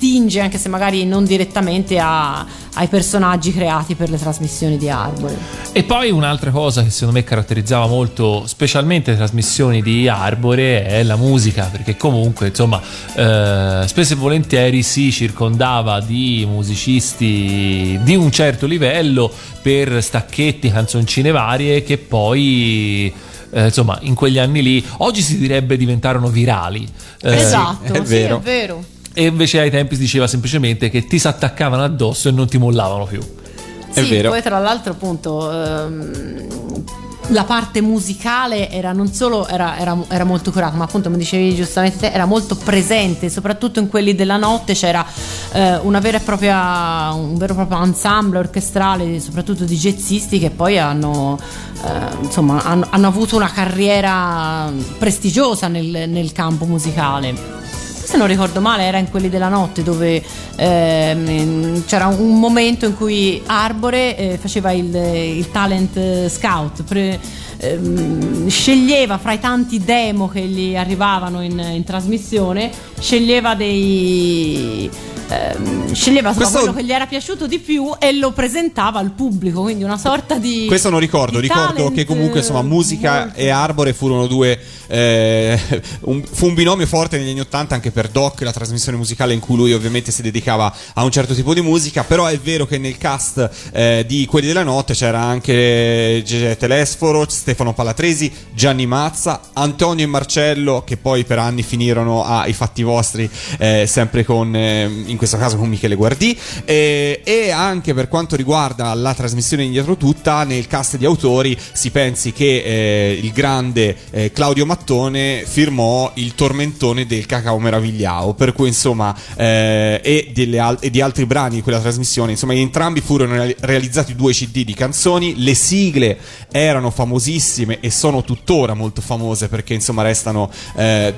riattinge, anche se magari non direttamente, a- ai personaggi creati per le trasmissioni di Arbore. E poi un'altra cosa che secondo me caratterizzava molto, specialmente le trasmissioni di Arbore, è la musica, perché comunque, insomma, eh, spesso e volentieri si circondava di musicisti di un certo livello per stacchetti, canzoncine varie che poi. eh, insomma, in quegli anni lì, oggi si direbbe diventarono virali. Eh, esatto, è sì, vero. è vero. E invece ai tempi si diceva semplicemente che ti si attaccavano addosso e non ti mollavano più. È sì, vero. poi tra l'altro appunto ehm, la parte musicale era non solo era, era- era molto curata, ma appunto come dicevi giustamente te, era molto presente, soprattutto in quelli della notte c'era eh, una vera e propria, un vero e proprio ensemble orchestrale, soprattutto di jazzisti che poi hanno, eh, insomma, hanno, hanno avuto una carriera prestigiosa nel, nel campo musicale. Se non ricordo male era in quelli della notte dove ehm, c'era un momento in cui Arbore eh, faceva il, il talent scout, pre- ehm, sceglieva fra i tanti demo che gli arrivavano in, in trasmissione, sceglieva dei... ehm, sceglieva Questo- quello che gli era piaciuto di più e lo presentava al pubblico, quindi una sorta di... Questo non ricordo, ricordo che comunque insomma musica molto- e Arbore furono due eh, un- fu un binomio forte negli anni 80 anche per Doc, la trasmissione musicale in cui lui ovviamente si dedicava a un certo tipo di musica, però è vero che nel cast eh, di quelli della notte c'era anche Gege Telesforo, Stefano Palatresi, Gianni Mazza, Antonio e Marcello che poi per anni finirono ai fatti vostri eh, sempre con eh, in questo caso con Michele Guardì eh, e anche per quanto riguarda la trasmissione indietro tutta nel cast di autori si pensi che eh, il grande eh, Claudio Mattone firmò il tormentone del Cacao Meravigliao. Per cui insomma eh, e, al- e di altri brani di quella trasmissione. Insomma entrambi furono reali- realizzati due cd di canzoni. Le sigle erano famosissime e sono tuttora molto famose perché insomma restano eh,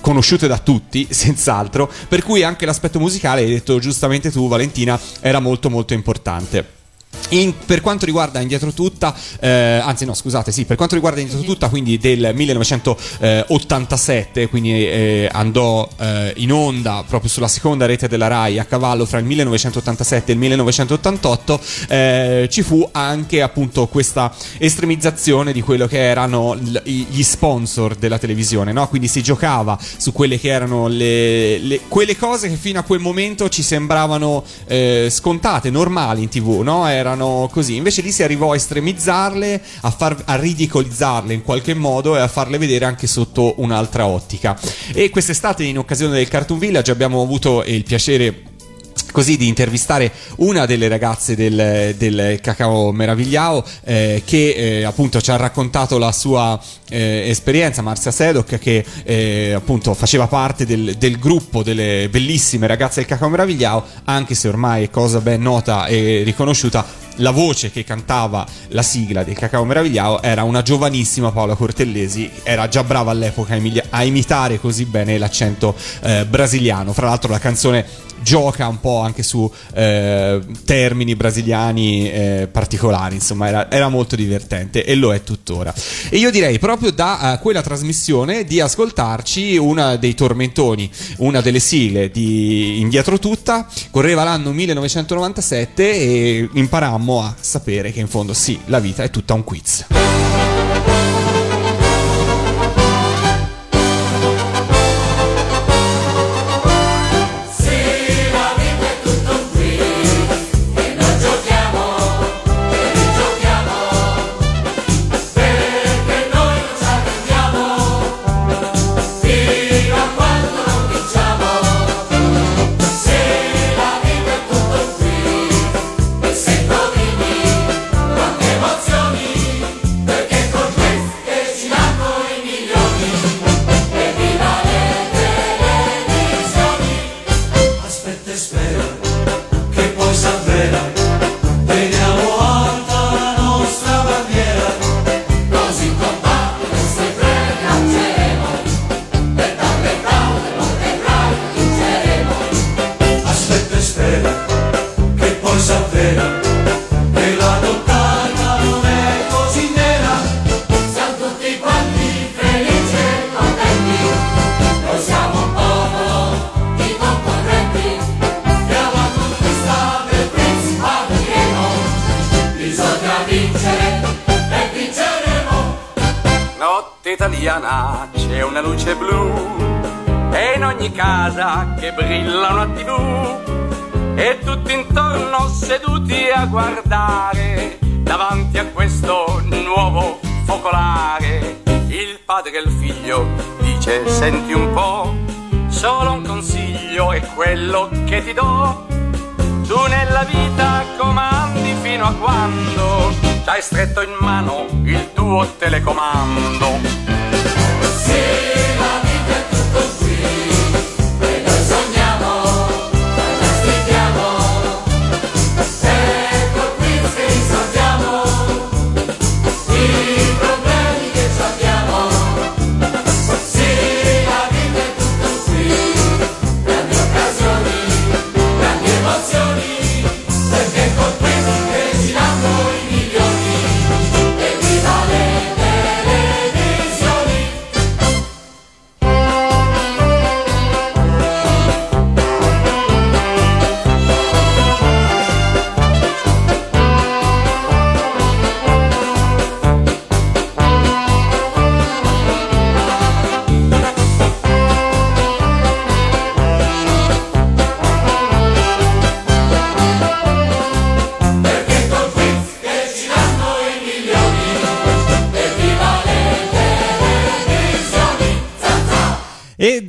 conosciute da tutti senz'altro. Per cui anche l'aspetto musicale hai detto giustamente tu Valentina era molto molto importante in- per quanto riguarda Indietro Tutta, eh, anzi no scusate, sì, per quanto riguarda Indietro Tutta, quindi del 1987, quindi eh, andò eh, in onda proprio sulla seconda rete della RAI a cavallo fra il 1987 e il 1988, eh, ci fu anche appunto questa estremizzazione di quello che erano l- gli sponsor della televisione, no? Quindi si giocava su quelle che erano le, le- quelle cose che fino a quel momento ci sembravano eh, scontate, normali in tv, no? Erano così. Invece lì si arrivò a estremizzarle, a, far, a ridicolizzarle in qualche modo e a farle vedere anche sotto un'altra ottica. E quest'estate, in occasione del Cartoon Village, abbiamo avuto il piacere così di intervistare una delle ragazze del, del Cacao Meravigliao eh, che eh, appunto ci ha raccontato la sua eh, esperienza, Marzia Sedoc che eh, appunto faceva parte del, del gruppo delle bellissime ragazze del Cacao Meravigliao anche se ormai è cosa ben nota e riconosciuta la voce che cantava la sigla del Cacao Meravigliao era una giovanissima Paola Cortellesi, era già brava all'epoca a, imitare così bene l'accento eh, brasiliano. Fra l'altro la canzone gioca un po' anche su eh, termini brasiliani eh, particolari, insomma era, era molto divertente e lo è tuttora. E io direi proprio da eh, quella trasmissione di ascoltarci una dei tormentoni, una delle sigle di Indietro Tutta, correva l'anno 1997 e imparammo a sapere che in fondo sì, la vita è tutta un quiz.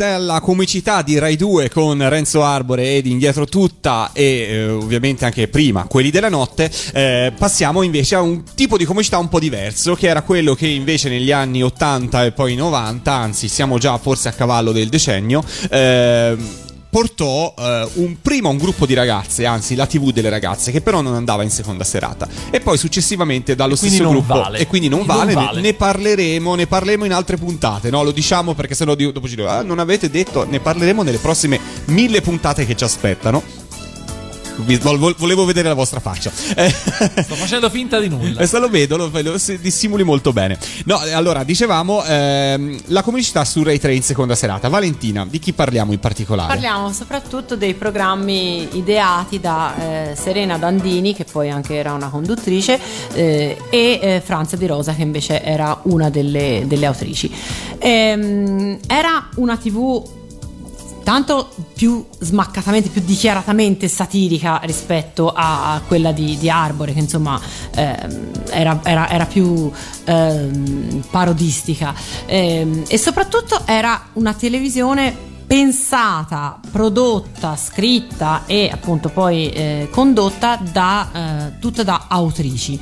Dalla comicità di Rai 2 con Renzo Arbore ed Indietro Tutta e eh, ovviamente anche prima quelli della notte, eh, passiamo invece a un tipo di comicità un po' diverso, che era quello che invece negli anni 80 e poi 90, anzi siamo già forse a cavallo del decennio, eh, portò eh, un, prima un gruppo di ragazze, anzi la TV delle ragazze, che però non andava in seconda serata. E poi successivamente dallo E stesso gruppo. vale. E quindi non Non vale, ne- vale. Ne, parleremo, ne parleremo in altre puntate. No, lo diciamo perché sennò dopo ci dico, ah, non avete detto, ne parleremo nelle prossime mille puntate che ci aspettano. Volevo vedere la vostra faccia. Eh, Sto facendo finta di nulla. Questo lo vedo, lo, lo si- dissimuli molto bene. No, eh, allora, dicevamo, ehm, la comicità su Rai 3 in seconda serata. Valentina, di chi parliamo in particolare? Parliamo soprattutto dei programmi ideati da eh, Serena Dandini, che poi anche era una conduttrice, eh, e eh, Franza Di Rosa, che invece era una delle, delle autrici. Ehm, era una TV tanto più smaccatamente, più dichiaratamente satirica rispetto a quella di, di Arbore, che insomma ehm, era, era- era più ehm, parodistica. Ehm, e soprattutto era una televisione pensata, prodotta, scritta e appunto poi eh, condotta da, eh, tutta da autrici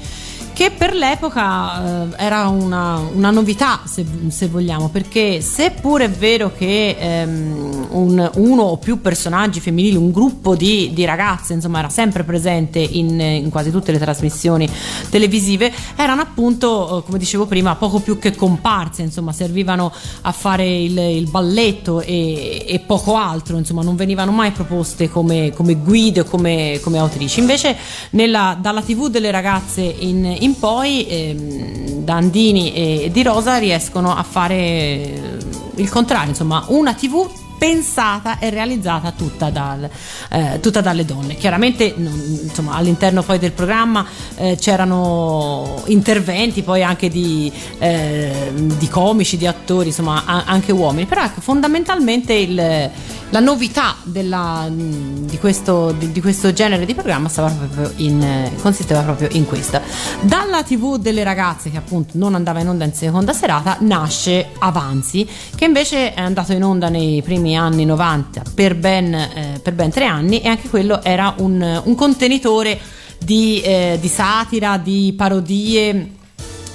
che per l'epoca eh, era una, una novità se, se, vogliamo perché seppur è vero che ehm, un, uno o più personaggi femminili un gruppo di, di ragazze insomma era sempre presente in, in, quasi tutte le trasmissioni televisive erano appunto eh, come dicevo prima poco più che comparse insomma servivano a fare il, il balletto e, e, poco altro insomma non venivano mai proposte come, come guide come, come autrici. Invece nella, dalla tv delle ragazze in in poi ehm, Dandini e Di Rosa riescono a fare eh, il contrario, insomma una tv pensata e realizzata tutta, dal, eh, tutta dalle donne. Chiaramente insomma, all'interno poi del programma eh, c'erano interventi poi anche di, eh, di comici, di attori, insomma a, anche uomini, però ecco, fondamentalmente il, la novità della, di, questo, di, di, questo, genere di programma proprio in, consisteva proprio in questa. Dalla TV delle ragazze che appunto non andava in onda in seconda serata nasce Avanzi che invece è andato in onda nei primi anni 90 per ben, eh, per ben tre anni e anche quello era un, un contenitore di, eh, di satira, di parodie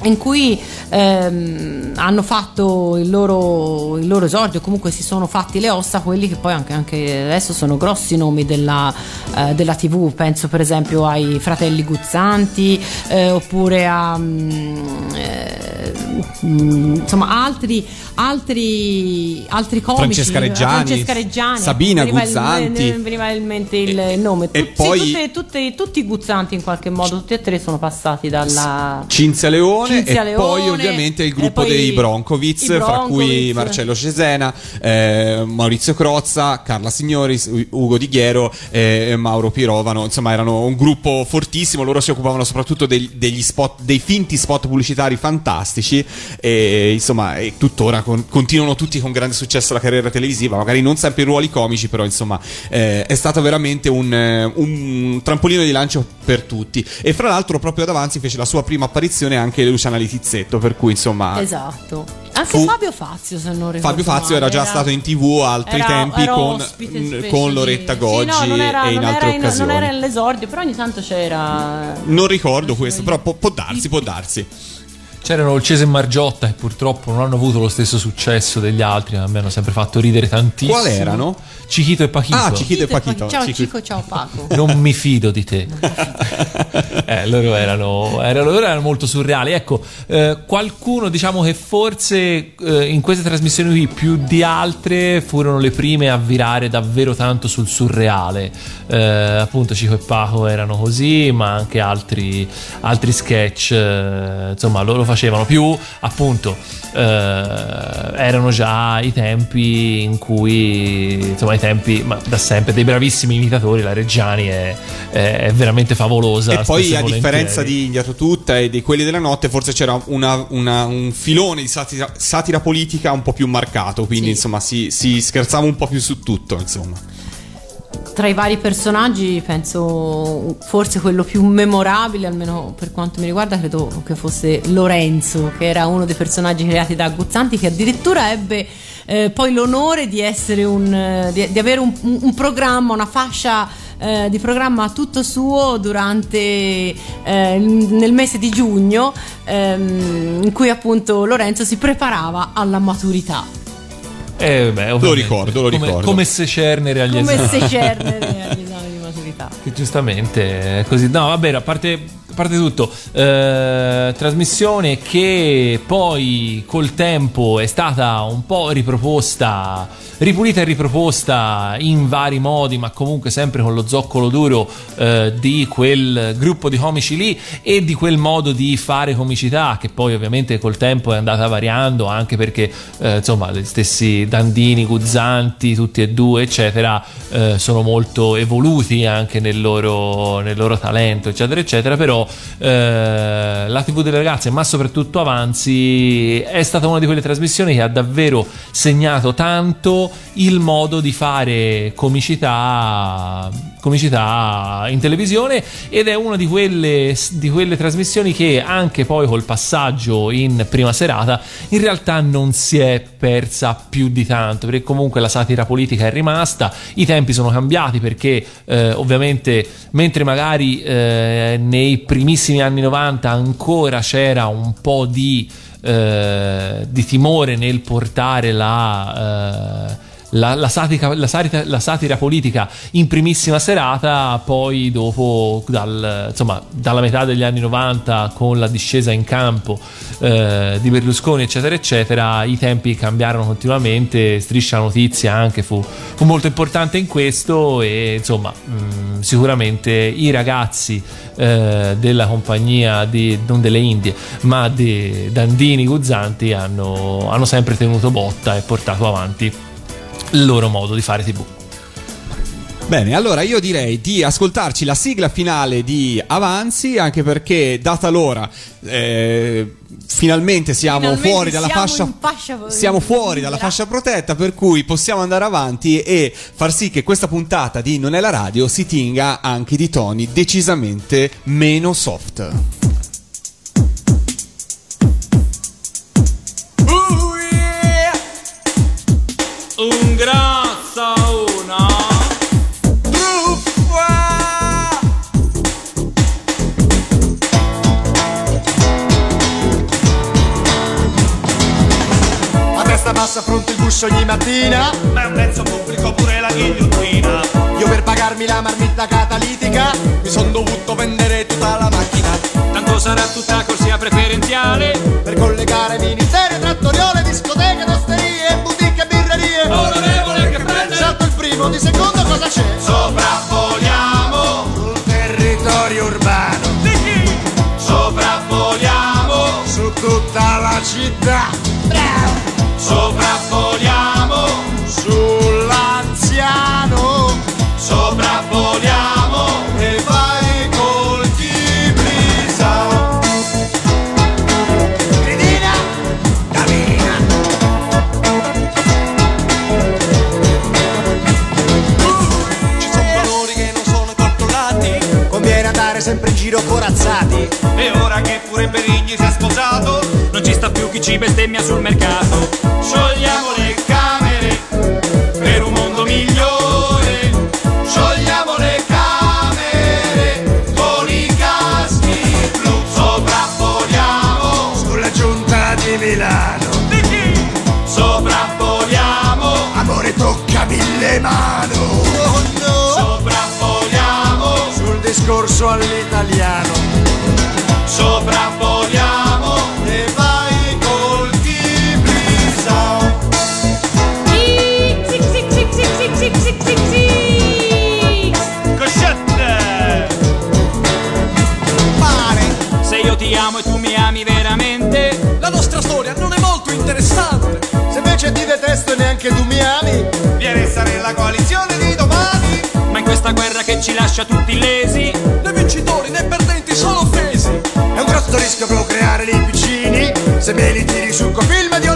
in cui ehm, hanno fatto il loro, il loro, esordio, comunque si sono fatti le ossa quelli che poi anche, anche adesso sono grossi nomi della, eh, della, TV, penso per esempio ai fratelli Guzzanti eh, oppure a mm, eh, mm, insomma altri, altri, altri comici. Francesca Reggiani, Francesca Reggiani Sabina veniva Guzzanti. il, veniva in mente il e, nome. E tutti, poi tutte, tutte, tutti i Guzzanti in qualche modo tutti e tre sono passati dalla Cinzia Leone Cinzia e Leone, poi ovviamente il gruppo dei Broncoviz, i fra cui Marcello Cesena, eh, Maurizio Crozza, Carla Signoris, Ugo Di Ghiero e Mauro Pirovano. Insomma, erano un gruppo fortissimo. Loro si occupavano soprattutto degli, degli spot, dei finti spot pubblicitari fantastici. E insomma, e tuttora con, continuano tutti con grande successo la carriera televisiva. Magari non sempre i ruoli comici, però insomma, eh, è stato veramente un, eh, un trampolino di lancio per tutti. E fra l'altro, proprio ad Avanzi fece la sua prima apparizione anche Luciana Litizzetto. Per cui insomma. Esatto. Anche Fabio Fazio, se non ricordo Fabio Fazio era già stato in tv altri era- tempi era con, ospite con Loretta Sì, Goggi no, non era, e in altre era in- occasioni. non era nell'esordio, però ogni tanto c'era. Non ricordo questo, però può, può darsi, può darsi. C'erano il Cese e Margiotta e purtroppo non hanno avuto lo stesso successo degli altri, a me hanno sempre fatto ridere tantissimo. Quali erano? Cichito e Pachito. Ah, Cichito e Pachito. Ciao Cico- Cico, ciao Paco. Non mi fido di te. eh, loro erano, erano, loro erano molto surreali. Ecco, eh, qualcuno diciamo che forse eh, in queste trasmissioni qui più di altre furono le prime a virare davvero tanto sul surreale. Eh, appunto Cico e Paco erano così, ma anche altri, altri sketch, eh, insomma, loro facevano più appunto eh, erano già i tempi in cui insomma i tempi ma da sempre dei bravissimi imitatori la Reggiani è, è- veramente favolosa E poi, a differenza di Indietro Tutta e di quelli della notte, forse c'era una- una- un filone di satira, satira politica un po' più marcato. Quindi, Sì. insomma, si, si scherzava un po' più su tutto. Insomma, Tra i vari personaggi, penso forse quello più memorabile, almeno per quanto mi riguarda, credo che fosse Lorenzo, che era uno dei personaggi creati da Guzzanti, che addirittura ebbe eh, poi l'onore di un, eh, di, di avere un- un programma, una fascia eh, di programma tutto suo durante eh, nel mese di giugno, ehm, in cui appunto Lorenzo si preparava alla maturità. Eh, beh. Lo ricordo, lo come, ricordo. come se cernere agli Come esami se cernere agli esami di maturità. Che giustamente è così. No, vabbè, a parte, parte tutto, eh, trasmissione che poi col tempo è stata un po' riproposta, ripulita e riproposta in vari modi, ma comunque sempre con lo zoccolo duro eh, di quel gruppo di comici lì e di quel modo di fare comicità che poi ovviamente col tempo è andata variando anche perché eh, insomma gli stessi Dandini, Guzzanti, tutti e due eccetera eh, sono molto evoluti anche nel loro, nel loro talento eccetera eccetera però eh, la tv delle ragazze ma soprattutto Avanzi è stata una di quelle trasmissioni che ha davvero segnato tanto il modo di fare comicità comicità in televisione ed è una di quelle, di quelle trasmissioni che anche poi col passaggio in prima serata in realtà non si è persa più di tanto perché comunque la satira politica è rimasta, i tempi sono cambiati perché eh, ovviamente mentre magari eh, nei primissimi anni 90 ancora c'era un po' di, eh, di timore nel portare la... eh, la, la satica- la satira, la satira politica in primissima serata, poi dopo, dal- insomma, dalla metà degli anni 90, con la discesa in campo eh, di Berlusconi, eccetera, eccetera, i tempi cambiarono continuamente. Striscia notizia anche fu, fu molto importante in questo, e insomma, mh, sicuramente i ragazzi eh, della compagnia di, non delle Indie, ma di Dandini Guzzanti hanno, hanno sempre tenuto botta e portato avanti il loro modo di fare TV. Bene, allora io direi di ascoltarci la sigla finale di Avanzi, anche perché data l'ora eh, finalmente siamo Finalmente fuori dalla siamo fascia fascia- siamo fuori dalla fascia protetta, per cui possiamo andare avanti e far sì che questa puntata di Non è la radio si tinga anche di toni decisamente meno soft. Un grazie a una. Truffa! A testa bassa affronto il bus ogni mattina. Ma è un mezzo pubblico pure la ghigliottina. Io per pagarmi la marmitta catalitica Mi son dovuto vendere tutta la macchina. Tanto sarà tutta corsia preferenziale. Per collegare ministeri, Primo, di secondo cosa c'è? Sopravvoliamo Sul territorio urbano Di chi? Sopravvoliamo Su tutta la città Bravo! Sopravvoliamo andare sempre in giro corazzati. E ora che pure Berigni si è sposato Non ci sta più chi ci bestemmia sul mercato neanche tu mi ami. Viene a essere la coalizione di domani. Ma in questa guerra che ci lascia tutti lesi Né vincitori né perdenti sono offesi. È un grosso rischio procreare dei piccini. Se me li tiri sul cofilm di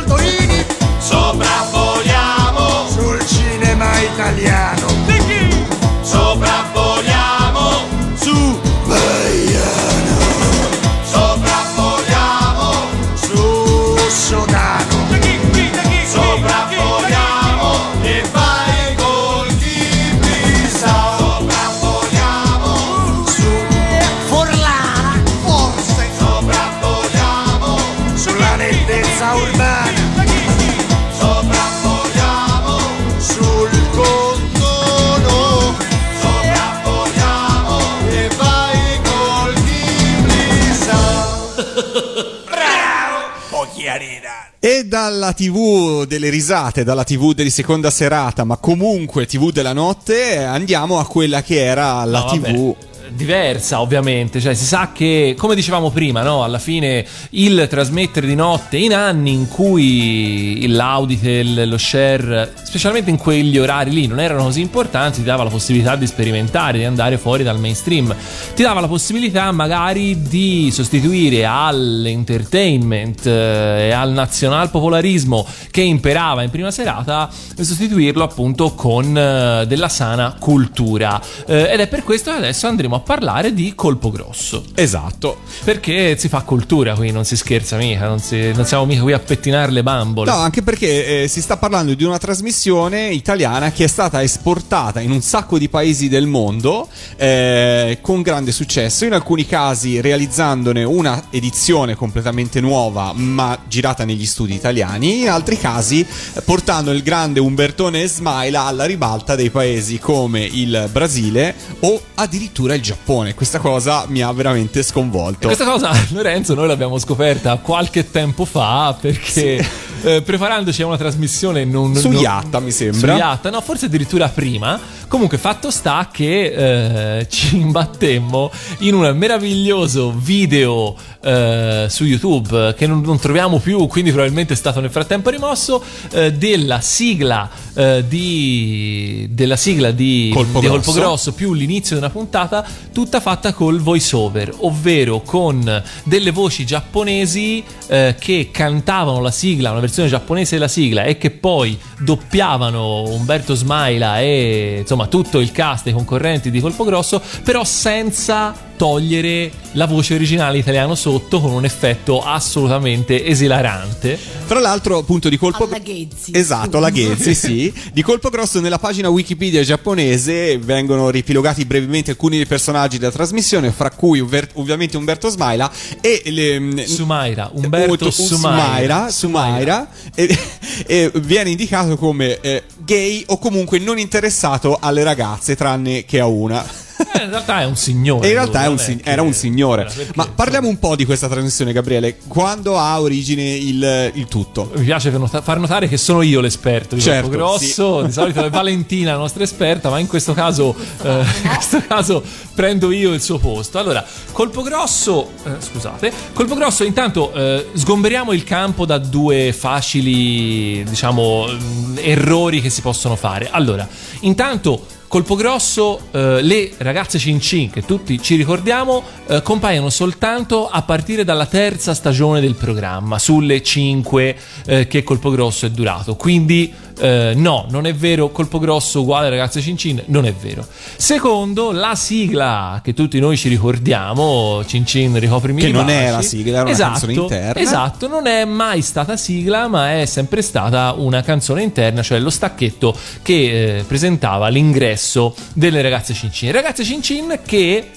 dalla TV delle risate, dalla TV di seconda serata, ma comunque TV della notte, andiamo a quella che era la No, vabbè. Diversa ovviamente, cioè si sa che come dicevamo prima, no? alla fine il trasmettere di notte in anni in cui l'auditel, lo share, specialmente in quegli orari lì non erano così importanti, ti dava la possibilità di sperimentare, di andare fuori dal mainstream, ti dava la possibilità magari di sostituire all'entertainment eh, e al nazionalpopolarismo che imperava in prima serata, sostituirlo appunto con eh, della sana cultura. Eh, ed è per questo che adesso andremo a parlare di colpo grosso. Esatto. Perché si fa cultura qui, non si scherza mica, non, si- non siamo mica qui a pettinare le bambole. No, anche perché eh, si sta parlando di una trasmissione italiana che è stata esportata in un sacco di paesi del mondo eh, con grande successo, in alcuni casi realizzandone una edizione completamente nuova ma girata negli studi italiani, in altri casi eh, portando il grande Umbertone Smaila alla ribalta dei paesi come il Brasile o addirittura il Giappone. Questa cosa mi ha veramente E sconvolto. questa cosa, Lorenzo, noi l'abbiamo scoperta qualche tempo fa perché eh, preparandoci a una trasmissione non, Su non- Yatta, mi sembra. Su Yatta, no, forse addirittura prima. Comunque, fatto sta che eh, ci imbattemmo in un meraviglioso video eh, su YouTube che non, non troviamo più, quindi probabilmente è stato nel frattempo rimosso, eh, della sigla eh, di della sigla di Colpo di Grosso. Grosso più l'inizio di una puntata, tutta fatta col voice over, ovvero con delle voci giapponesi eh, che cantavano la sigla, una versione giapponese della sigla e che poi doppiavano Umberto Smaila e insomma tutto il cast dei concorrenti di Colpo Grosso, però senza togliere la voce originale italiano sotto con un effetto assolutamente esilarante. Tra l'altro, appunto, di colpo. Alla Ghezzi. Esatto, la Ghezzi, sì. Di colpo grosso nella pagina Wikipedia giapponese vengono ripilogati brevemente alcuni dei personaggi della trasmissione, fra cui ovviamente Umberto Smaila e le, Sumaira, Umberto Uto- Sumaira. Sumaira, Sumaira, e, e viene indicato come eh, gay o comunque non interessato alle ragazze, tranne che a una. Eh, in realtà è un signore. In realtà un sig- era un signore. perché, Ma parliamo un po' di questa trasmissione, Gabriele. Quando ha origine il, il tutto? Mi piace far nota- far notare che sono io l'esperto di Certo, Colpo Grosso, di solito è Valentina la nostra esperta, ma in questo caso, eh, in questo caso prendo io il suo posto. Allora, Colpo Grosso, eh, scusate, Colpo Grosso intanto eh, sgomberiamo il campo da due facili, diciamo, mm, errori che si possono fare. Allora, intanto Colpo grosso, eh, le ragazze Cin Cin, che tutti ci ricordiamo, eh, compaiono soltanto a partire dalla terza stagione del programma, sulle cinque eh, che Colpo grosso è durato. Quindi eh, no, non è vero, Colpo grosso uguale ragazze Cin Cin, non è vero. Secondo, la sigla che tutti noi ci ricordiamo, Cin Cin ricoprimi Che non baci. era sigla, era una Esatto, canzone interna. Esatto, non è mai stata sigla, ma è sempre stata una canzone interna, cioè lo stacchetto che eh, presentava l'ingresso delle ragazze Cincin. Ragazze Cincin che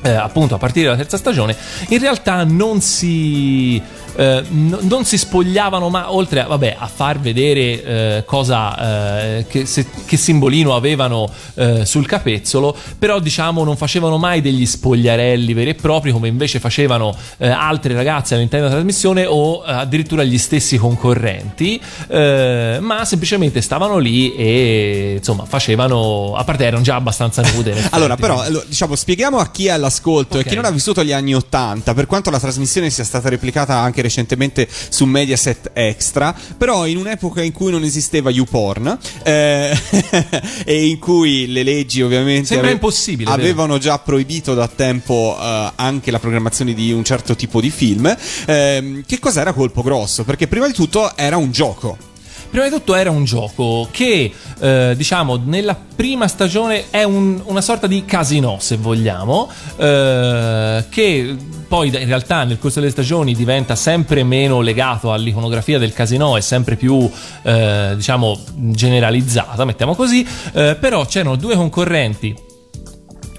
eh, appunto a partire dalla terza stagione in realtà non si eh, n- non si spogliavano ma oltre a, vabbè, a far vedere eh, cosa eh, che, se- che simbolino avevano eh, sul capezzolo però diciamo non facevano mai degli spogliarelli veri e propri come invece facevano altre ragazze all'interno della trasmissione o addirittura gli stessi concorrenti ma semplicemente stavano lì e insomma facevano a parte erano già abbastanza nude. Allora, però, diciamo, spieghiamo a chi è all'ascolto Ok. e chi non ha vissuto gli anni 80, per quanto la trasmissione sia stata replicata anche recentemente su Mediaset Extra, però in un'epoca in cui non esisteva YouPorn eh, e in cui le leggi ovviamente vero? avevano già proibito da tempo eh, anche la programmazione di un certo tipo di film, ehm, che cos'era Colpo Grosso? Perché prima di tutto era un gioco. Prima di tutto era un gioco che, eh, diciamo, nella prima stagione è un- una sorta di casino, se vogliamo, eh, che poi in realtà nel corso delle stagioni diventa sempre meno legato all'iconografia del casino e sempre più, eh, diciamo, generalizzata, mettiamo così, eh, però c'erano due concorrenti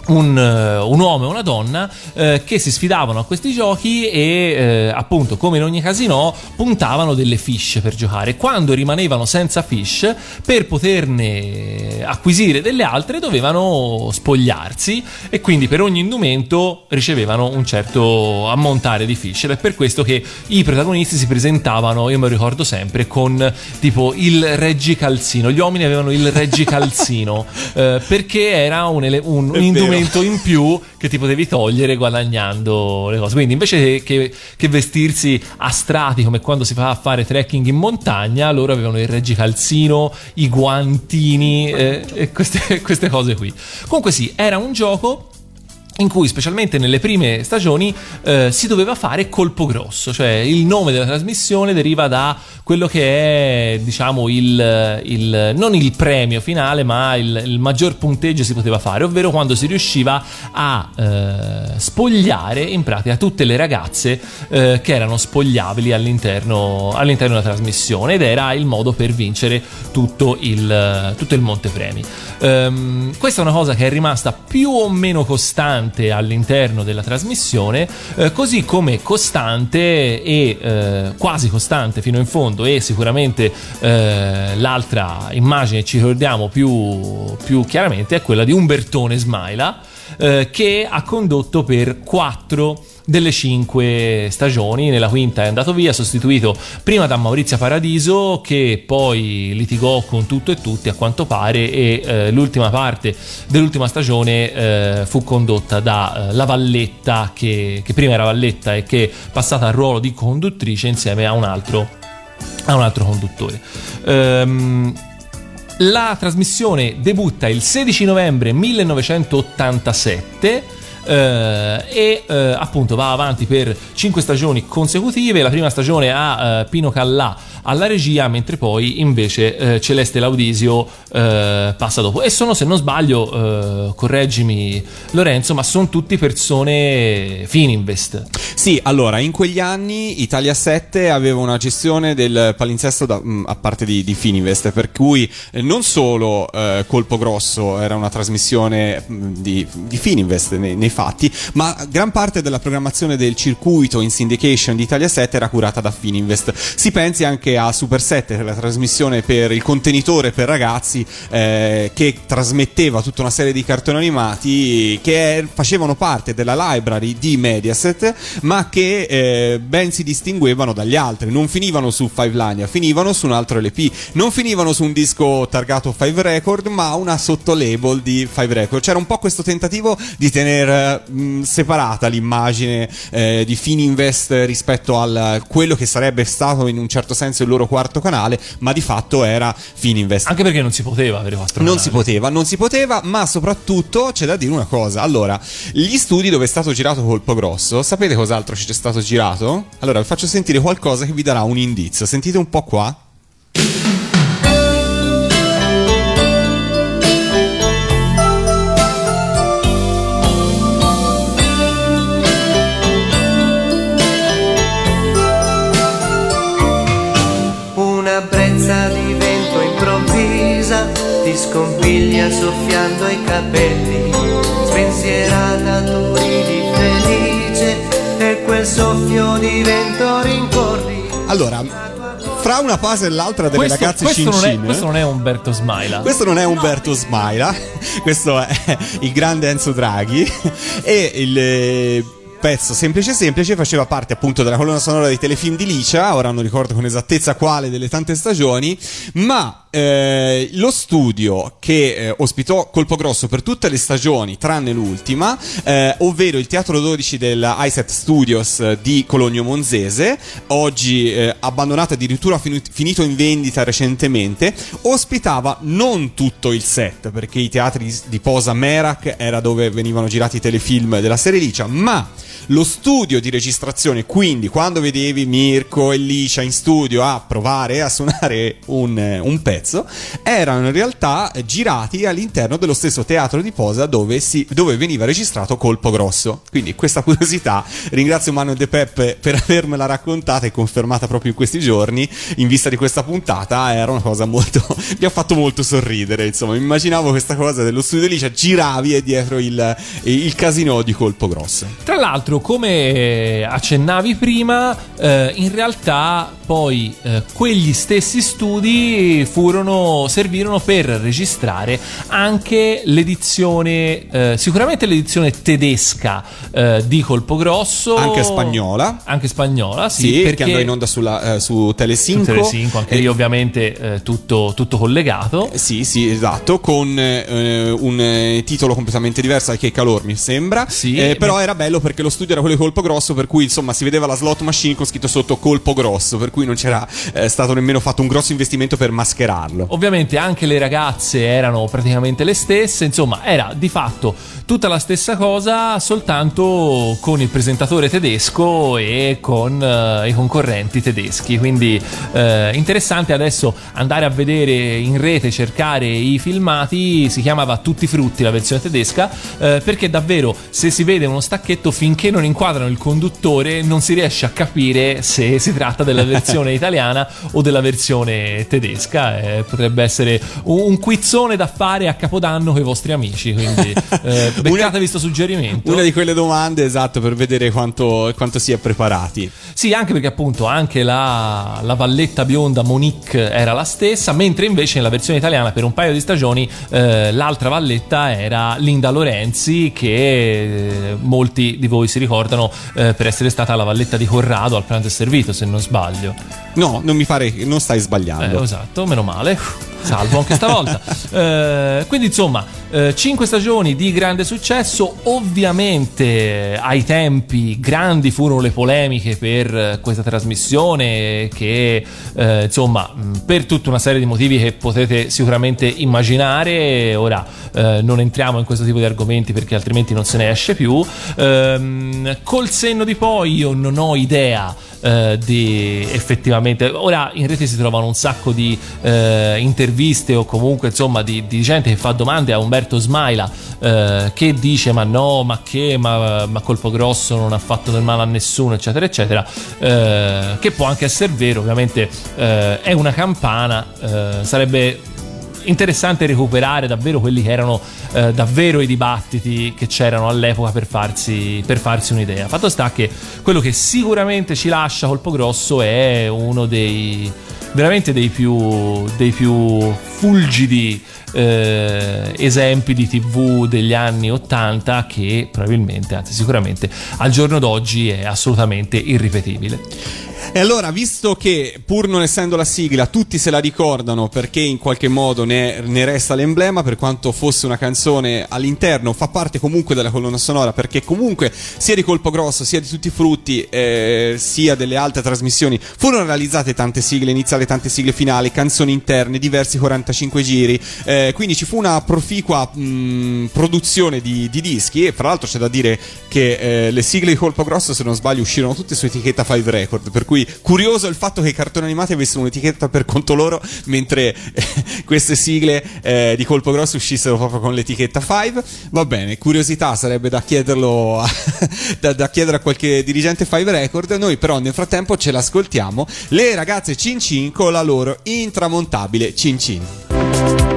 un, eh, un uomo e una donna eh, che si sfidavano a questi giochi e eh, appunto come in ogni casino puntavano delle fish per giocare. Quando rimanevano senza fish per poterne acquisire delle altre dovevano spogliarsi e quindi per ogni indumento ricevevano un certo ammontare di fish. Ed è per questo che i protagonisti si presentavano, io me lo ricordo sempre, con tipo il reggicalzino, gli uomini avevano il reggicalzino eh, perché era un, ele- un- un indumento vero. in più che ti potevi togliere guadagnando le cose. Quindi invece che, che vestirsi a strati come quando si fa a fare trekking in montagna, loro avevano il reggicalzino, i guantini eh, e queste, queste cose qui. Comunque sì, era un gioco in cui specialmente nelle prime stagioni eh, si doveva fare colpo grosso, cioè il nome della trasmissione deriva da quello che è diciamo il, il- non il premio finale ma il, il maggior punteggio si poteva fare, ovvero quando si riusciva a eh, spogliare in pratica tutte le ragazze eh, che erano spogliabili all'interno, all'interno della trasmissione ed era il modo per vincere tutto il, tutto il montepremi. Ehm, questa è una cosa che è rimasta più o meno costante all'interno della trasmissione, eh, così come costante e eh, quasi costante fino in fondo e sicuramente eh, l'altra immagine ci ricordiamo più, più chiaramente è quella di Umbertone Smaila eh, che ha condotto per quattro delle cinque stagioni, nella quinta è andato via, sostituito prima da Maurizio Paradiso che poi litigò con tutto e tutti a quanto pare e eh, l'ultima parte dell'ultima stagione eh, fu condotta da eh, La Valletta che, che prima era Valletta e che è passata al ruolo di conduttrice insieme a un altro, a un altro conduttore. Ehm, la trasmissione debutta il 16 novembre 1987 eh, e eh, appunto va avanti per 5 stagioni consecutive. La prima stagione ha eh, Pino Callà alla regia, mentre poi invece eh, Celeste Laudisio eh, passa dopo. E sono, se non sbaglio, correggimi Lorenzo, ma sono tutti persone Fininvest. Sì, allora, in quegli anni Italia 7 aveva una gestione del palinsesto da- mh, a parte di, di Fininvest, per cui non solo Colpo Grosso era una trasmissione mh, di, di Fininvest nei, nei fatti, ma gran parte della programmazione del circuito in syndication di Italia 7 era curata da Fininvest. Si pensi anche a Super 7, la trasmissione per il contenitore per ragazzi eh, che trasmetteva tutta una serie di cartoni animati che facevano parte della library di Mediaset, ma che eh, ben si distinguevano dagli altri. Non finivano su Five Lania, finivano su un altro LP, non finivano su un disco targato Five Record, ma una sottolabel di Five Record. C'era un po' questo tentativo di tenere mh, separata l'immagine eh, di Fininvest rispetto a quello che sarebbe stato in un certo senso il loro quarto canale, ma di fatto era Fininvest. Anche perché non si poteva avere quattro Non canali. si poteva, non si poteva, ma soprattutto c'è da dire una cosa. Allora, gli studi dove è stato girato Colpo Grosso, sapete cos'altro ci è stato girato? Allora, vi faccio sentire qualcosa che vi darà un indizio. Sentite un po' qua. Scompiglia soffiando i capelli. Spensierata tu ridi felice e quel soffio di vento rincorri. Allora, fra una fase e l'altra delle Questo, ragazze questo non è, cincine. questo non è Umberto Smaila. Questo non è Umberto Smaila, questo è il grande Enzo Draghi e il eh, pezzo semplice semplice faceva parte appunto della colonna sonora dei telefilm di Licia, ora non ricordo con esattezza quale delle tante stagioni, ma eh, lo studio che eh, ospitò Colpo Grosso per tutte le stagioni tranne l'ultima, eh, ovvero il Teatro 12 del iSet Studios eh, di Cologno Monzese, oggi eh, abbandonato addirittura finu- finito in vendita recentemente, ospitava non tutto il set, perché i teatri di Posa Merak era dove venivano girati i telefilm della serie Licia, ma lo studio di registrazione, quindi quando vedevi Mirko e Licia in studio a provare a suonare un, eh, un pezzo, erano in realtà eh, girati all'interno dello stesso teatro di Posa dove, si, dove veniva registrato Colpo Grosso. Quindi questa curiosità, ringrazio Manuel De Peppe per avermela raccontata e confermata proprio in questi giorni, in vista di questa puntata, era una cosa molto... mi ha fatto molto sorridere, insomma, immaginavo questa cosa dello studio di Licia, giravi dietro il, il casino di Colpo Grosso. Tra l'altro, come accennavi prima, eh, in realtà poi eh, quegli stessi studi furono furono, servirono per registrare anche l'edizione, eh, sicuramente l'edizione tedesca eh, di Colpo Grosso. Anche spagnola. Anche spagnola, sì. Sì, perché andò in onda sulla, eh, su Telecinco. Su Telecinco, anche E- lì ovviamente eh, tutto, tutto collegato. Sì, sì, esatto, con eh, un eh, titolo completamente diverso, che calor mi sembra. Eh, però era bello perché lo studio era quello di colpo grosso, per cui insomma si vedeva la slot machine con scritto sotto colpo grosso, per cui non c'era eh, stato nemmeno fatto un grosso investimento per mascherarlo. Ovviamente anche le ragazze erano praticamente le stesse, insomma era di fatto tutta la stessa cosa, soltanto con il presentatore tedesco e con eh, i concorrenti tedeschi. Quindi eh, interessante adesso andare a vedere in rete, cercare i filmati, si chiamava Tutti frutti la versione tedesca, eh, perché davvero se si vede uno stacchetto finché non inquadrano il conduttore non si riesce a capire se si tratta della versione italiana o della versione tedesca. Eh, potrebbe essere un, un quizzone da fare a Capodanno con i vostri amici, quindi eh, beccatevi sto suggerimento. Una di quelle domande, esatto, per vedere quanto, quanto si è preparati. Sì, anche perché appunto anche la, la valletta bionda Monique era la stessa, mentre invece nella versione italiana per un paio di stagioni eh, l'altra valletta era Linda Lorenzi che eh, molti di voi si ricordano eh, per essere stata la valletta di Corrado al pranzo e servito se non sbaglio. No, non mi pare non stai sbagliando. Eh, esatto, meno male. Salvo anche stavolta. Eh, quindi, insomma, 5 stagioni di grande successo. Ovviamente, ai tempi grandi furono le polemiche per eh, questa trasmissione. Che eh, insomma, per tutta una serie di motivi che potete sicuramente immaginare. Ora eh, non entriamo in questo tipo di argomenti perché altrimenti non se ne esce più. Ehm, col senno di poi, io non ho idea eh, di effettivamente ora in rete si trovano un sacco di eh, interviste o comunque insomma di, di gente che fa domande a Umberto Smaila eh, che dice ma no ma che ma, ma colpo grosso non ha fatto del male a nessuno eccetera eccetera. Eh, che può anche essere vero ovviamente eh, è una campana eh, sarebbe interessante recuperare davvero quelli che erano eh, davvero i dibattiti che c'erano all'epoca per farsi, per farsi un'idea. Fatto sta che quello che sicuramente ci lascia colpo grosso è uno dei veramente dei più, dei più fulgidi eh, esempi di tv degli anni 80 che probabilmente, anzi sicuramente al giorno d'oggi è assolutamente irripetibile. E allora, visto che pur non essendo la sigla, tutti se la ricordano perché in qualche modo ne, ne resta l'emblema, per quanto fosse una canzone all'interno, fa parte comunque della colonna sonora, perché comunque sia di Colpo Grosso, sia di Tutti i Frutti, eh, sia delle altre trasmissioni, furono realizzate tante sigle iniziali, tante sigle finali, canzoni interne, diversi 45 giri, eh, quindi ci fu una proficua mh, produzione di, di dischi. E fra l'altro c'è da dire che eh, le sigle di Colpo Grosso, se non sbaglio, uscirono tutte su etichetta 5 Record, per cui curioso il fatto che i cartoni animati avessero un'etichetta per conto loro, mentre eh, queste sigle eh, di Colpo Grosso uscissero proprio con l'etichetta 5. Va bene, curiosità sarebbe da chiederlo a, da, da chiedere a qualche dirigente 5 Record. Noi però nel frattempo ce l'ascoltiamo. Le ragazze Cin Cin con la loro intramontabile Cin Cin.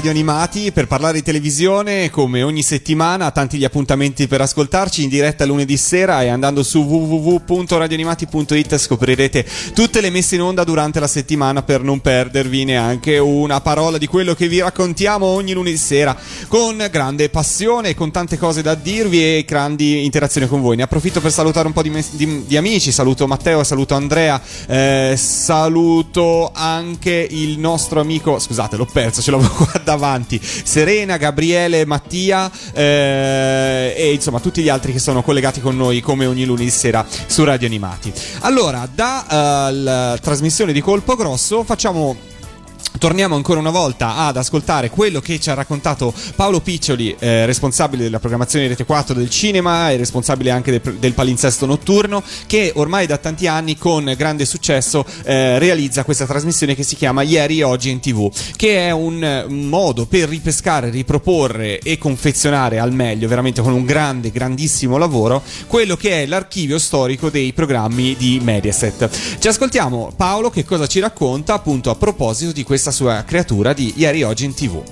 Radio Animati per parlare di televisione come ogni settimana, tanti gli appuntamenti per ascoltarci in diretta lunedì sera e andando su www.radioanimati.it scoprirete tutte le messe in onda durante la settimana per non perdervi neanche una parola di quello che vi raccontiamo ogni lunedì sera con grande passione, con tante cose da dirvi e grandi interazioni con voi. Ne approfitto per salutare un po' di, mes- di- di amici, saluto Matteo, saluto Andrea, eh, saluto anche il nostro amico, scusate l'ho perso, ce l'avevo qua davanti, Serena, Gabriele, Mattia eh, e insomma tutti gli altri che sono collegati con noi come ogni lunedì sera su Radio Animati. Allora, dalla trasmissione di Colpo Grosso facciamo Torniamo ancora una volta ad ascoltare quello che ci ha raccontato Paolo Piccioli, eh, responsabile della programmazione di Rete 4 del cinema e responsabile anche del, del palinsesto notturno, che ormai da tanti anni con grande successo eh, realizza questa trasmissione che si chiama Ieri Oggi in TV, che è un eh, modo per ripescare, riproporre e confezionare al meglio, veramente con un grande, grandissimo lavoro, quello che è l'archivio storico dei programmi di Mediaset. Ci ascoltiamo Paolo che cosa ci racconta appunto a proposito di questa sua creatura di Ieri Oggi in TV.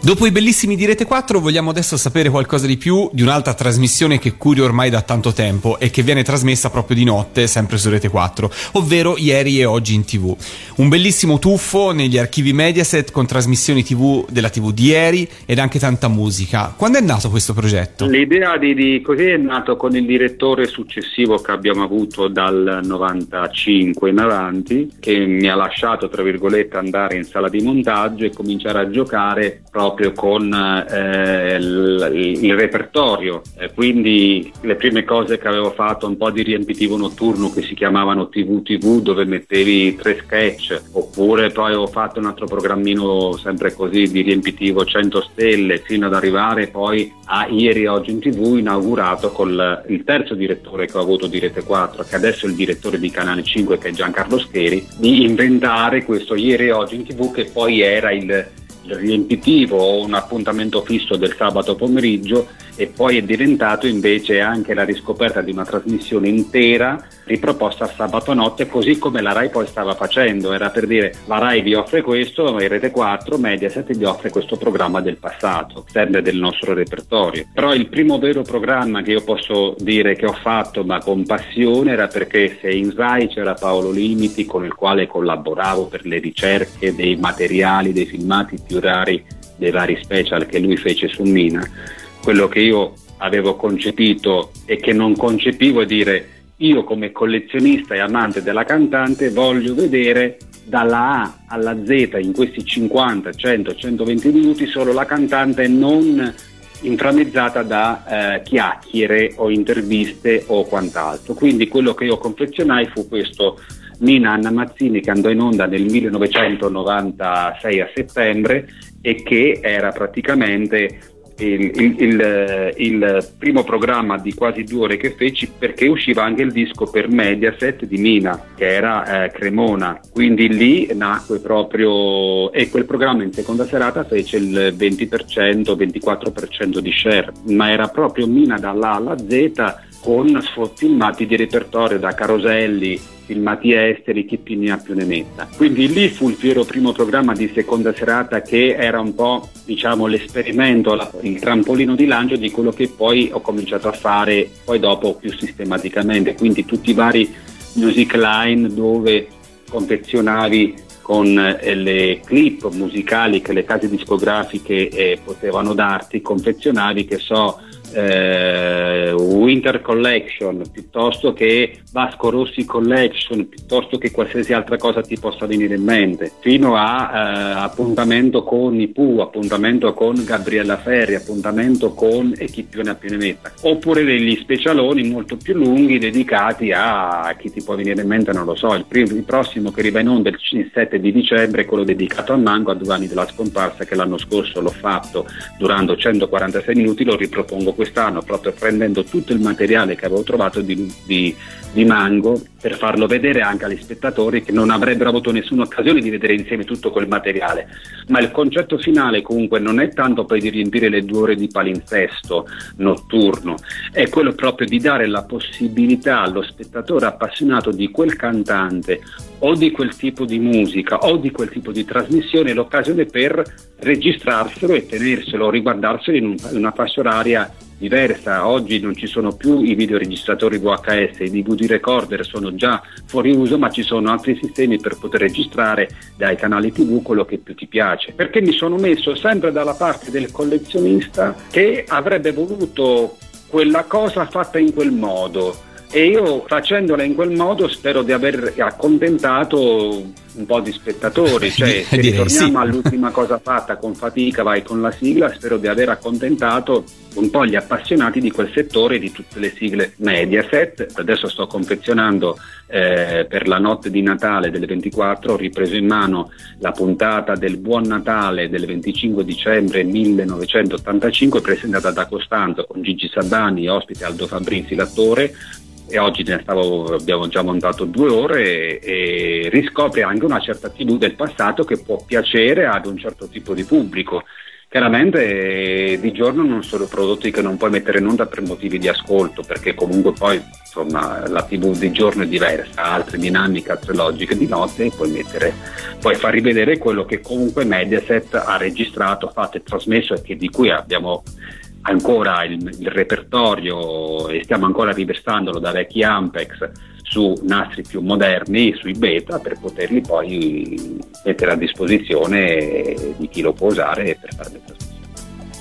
Dopo i bellissimi di Rete 4 vogliamo adesso sapere qualcosa di più di un'altra trasmissione che curi ormai da tanto tempo e che viene trasmessa proprio di notte sempre su Rete 4, ovvero Ieri e Oggi in TV. Un bellissimo tuffo negli archivi Mediaset con trasmissioni TV della TV di ieri ed anche tanta musica. Quando è nato questo progetto? L'idea di, di così è nato con il direttore successivo che abbiamo avuto dal 95 in avanti, che mi ha lasciato, tra virgolette, andare in sala di montaggio e cominciare a giocare proprio con eh, il, il repertorio. Eh, quindi le prime cose che avevo fatto, un po' di riempitivo notturno che si chiamavano TV TV, dove mettevi tre sketch, oppure poi ho fatto un altro programmino sempre così di riempitivo 100 stelle, fino ad arrivare poi a ieri oggi in TV inaugurato con il terzo direttore che ho avuto di Rete 4, che adesso è il direttore di Canale 5 che è Giancarlo Scheri, di inventare questo ieri oggi in TV che poi era il riempitivo o un appuntamento fisso del sabato pomeriggio e poi è diventato invece anche la riscoperta di una trasmissione intera riproposta sabato notte così come la RAI poi stava facendo, era per dire la RAI vi offre questo, ma il Rete 4, Mediaset vi offre questo programma del passato, sempre del nostro repertorio. Però il primo vero programma che io posso dire che ho fatto ma con passione era perché se in RAI c'era Paolo Limiti con il quale collaboravo per le ricerche dei materiali, dei filmati più rari dei vari special che lui fece su Mina, quello che io avevo concepito e che non concepivo è dire io come collezionista e amante della cantante voglio vedere dalla A alla Z in questi 50, 100, 120 minuti solo la cantante non inframmezzata da eh, chiacchiere o interviste o quant'altro. Quindi quello che io confezionai fu questo Nina Anna Mazzini che andò in onda nel 1996 a settembre e che era praticamente il, il, il, il, primo programma di quasi due ore che feci perché usciva anche il disco per Mediaset di Mina che era eh, Cremona. Quindi lì nacque proprio e quel programma in seconda serata fece il 20% 24% di share. Ma era proprio Mina dall'A alla Z con filmati di repertorio da Caroselli filmati esteri, chi più ne ha più ne metta. Quindi lì fu il vero primo programma di seconda serata che era un po' diciamo l'esperimento, il trampolino di lancio di quello che poi ho cominciato a fare poi dopo più sistematicamente, quindi tutti i vari music line dove confezionavi con eh, le clip musicali che le case discografiche eh, potevano darti, confezionavi che so eh, Winter Collection piuttosto che Vasco Rossi Collection piuttosto che qualsiasi altra cosa ti possa venire in mente. Fino a eh, appuntamento con i Pooh appuntamento con Gabriella Ferri appuntamento con e chi più ne metta oppure degli specialoni molto più lunghi dedicati a chi ti può venire in mente non lo so. Il, primo, il prossimo che arriva in onda il 7 di dicembre è quello dedicato a Mango a due anni della scomparsa che l'anno scorso l'ho fatto durando 146 minuti lo ripropongo quest'anno proprio prendendo tutto il materiale che avevo trovato di, di, di Mango per farlo vedere anche agli spettatori che non avrebbero avuto nessuna occasione di vedere insieme tutto quel materiale. Ma il concetto finale comunque non è tanto poi di riempire le due ore di palinsesto notturno, è quello proprio di dare la possibilità allo spettatore appassionato di quel cantante o di quel tipo di musica o di quel tipo di trasmissione l'occasione per registrarselo e tenerselo, riguardarselo in, un- in una fascia oraria diversa. Oggi non ci sono più i videoregistratori VHS, i DVD recorder sono già fuori uso, ma ci sono altri sistemi per poter registrare dai canali TV quello che più ti piace. Perché mi sono messo sempre dalla parte del collezionista che avrebbe voluto quella cosa fatta in quel modo. E io facendola in quel modo spero di aver accontentato un po' di spettatori, cioè se ritorniamo sì. all'ultima cosa fatta con fatica, vai con la sigla, spero di aver accontentato un po' gli appassionati di quel settore di tutte le sigle Mediaset. Adesso sto confezionando eh, per la notte di Natale delle 24, ho ripreso in mano la puntata del Buon Natale del 25 dicembre 1985 presentata da Costanzo con Gigi Sabani, ospite Aldo Fabrizi, l'attore e oggi ne stavo, abbiamo già montato due ore e, e riscopre anche una certa TV del passato che può piacere ad un certo tipo di pubblico. Chiaramente eh, di giorno non sono prodotti che non puoi mettere in onda per motivi di ascolto, perché comunque poi insomma, la TV di giorno è diversa, ha altre dinamiche, altre logiche di notte e puoi mettere, puoi far rivedere quello che comunque Mediaset ha registrato, fatto e trasmesso e di cui abbiamo ancora il, il repertorio e stiamo ancora riversandolo da vecchi Ampex su nastri più moderni, sui beta, per poterli poi mettere a disposizione di chi lo può usare per fare le trasmissioni.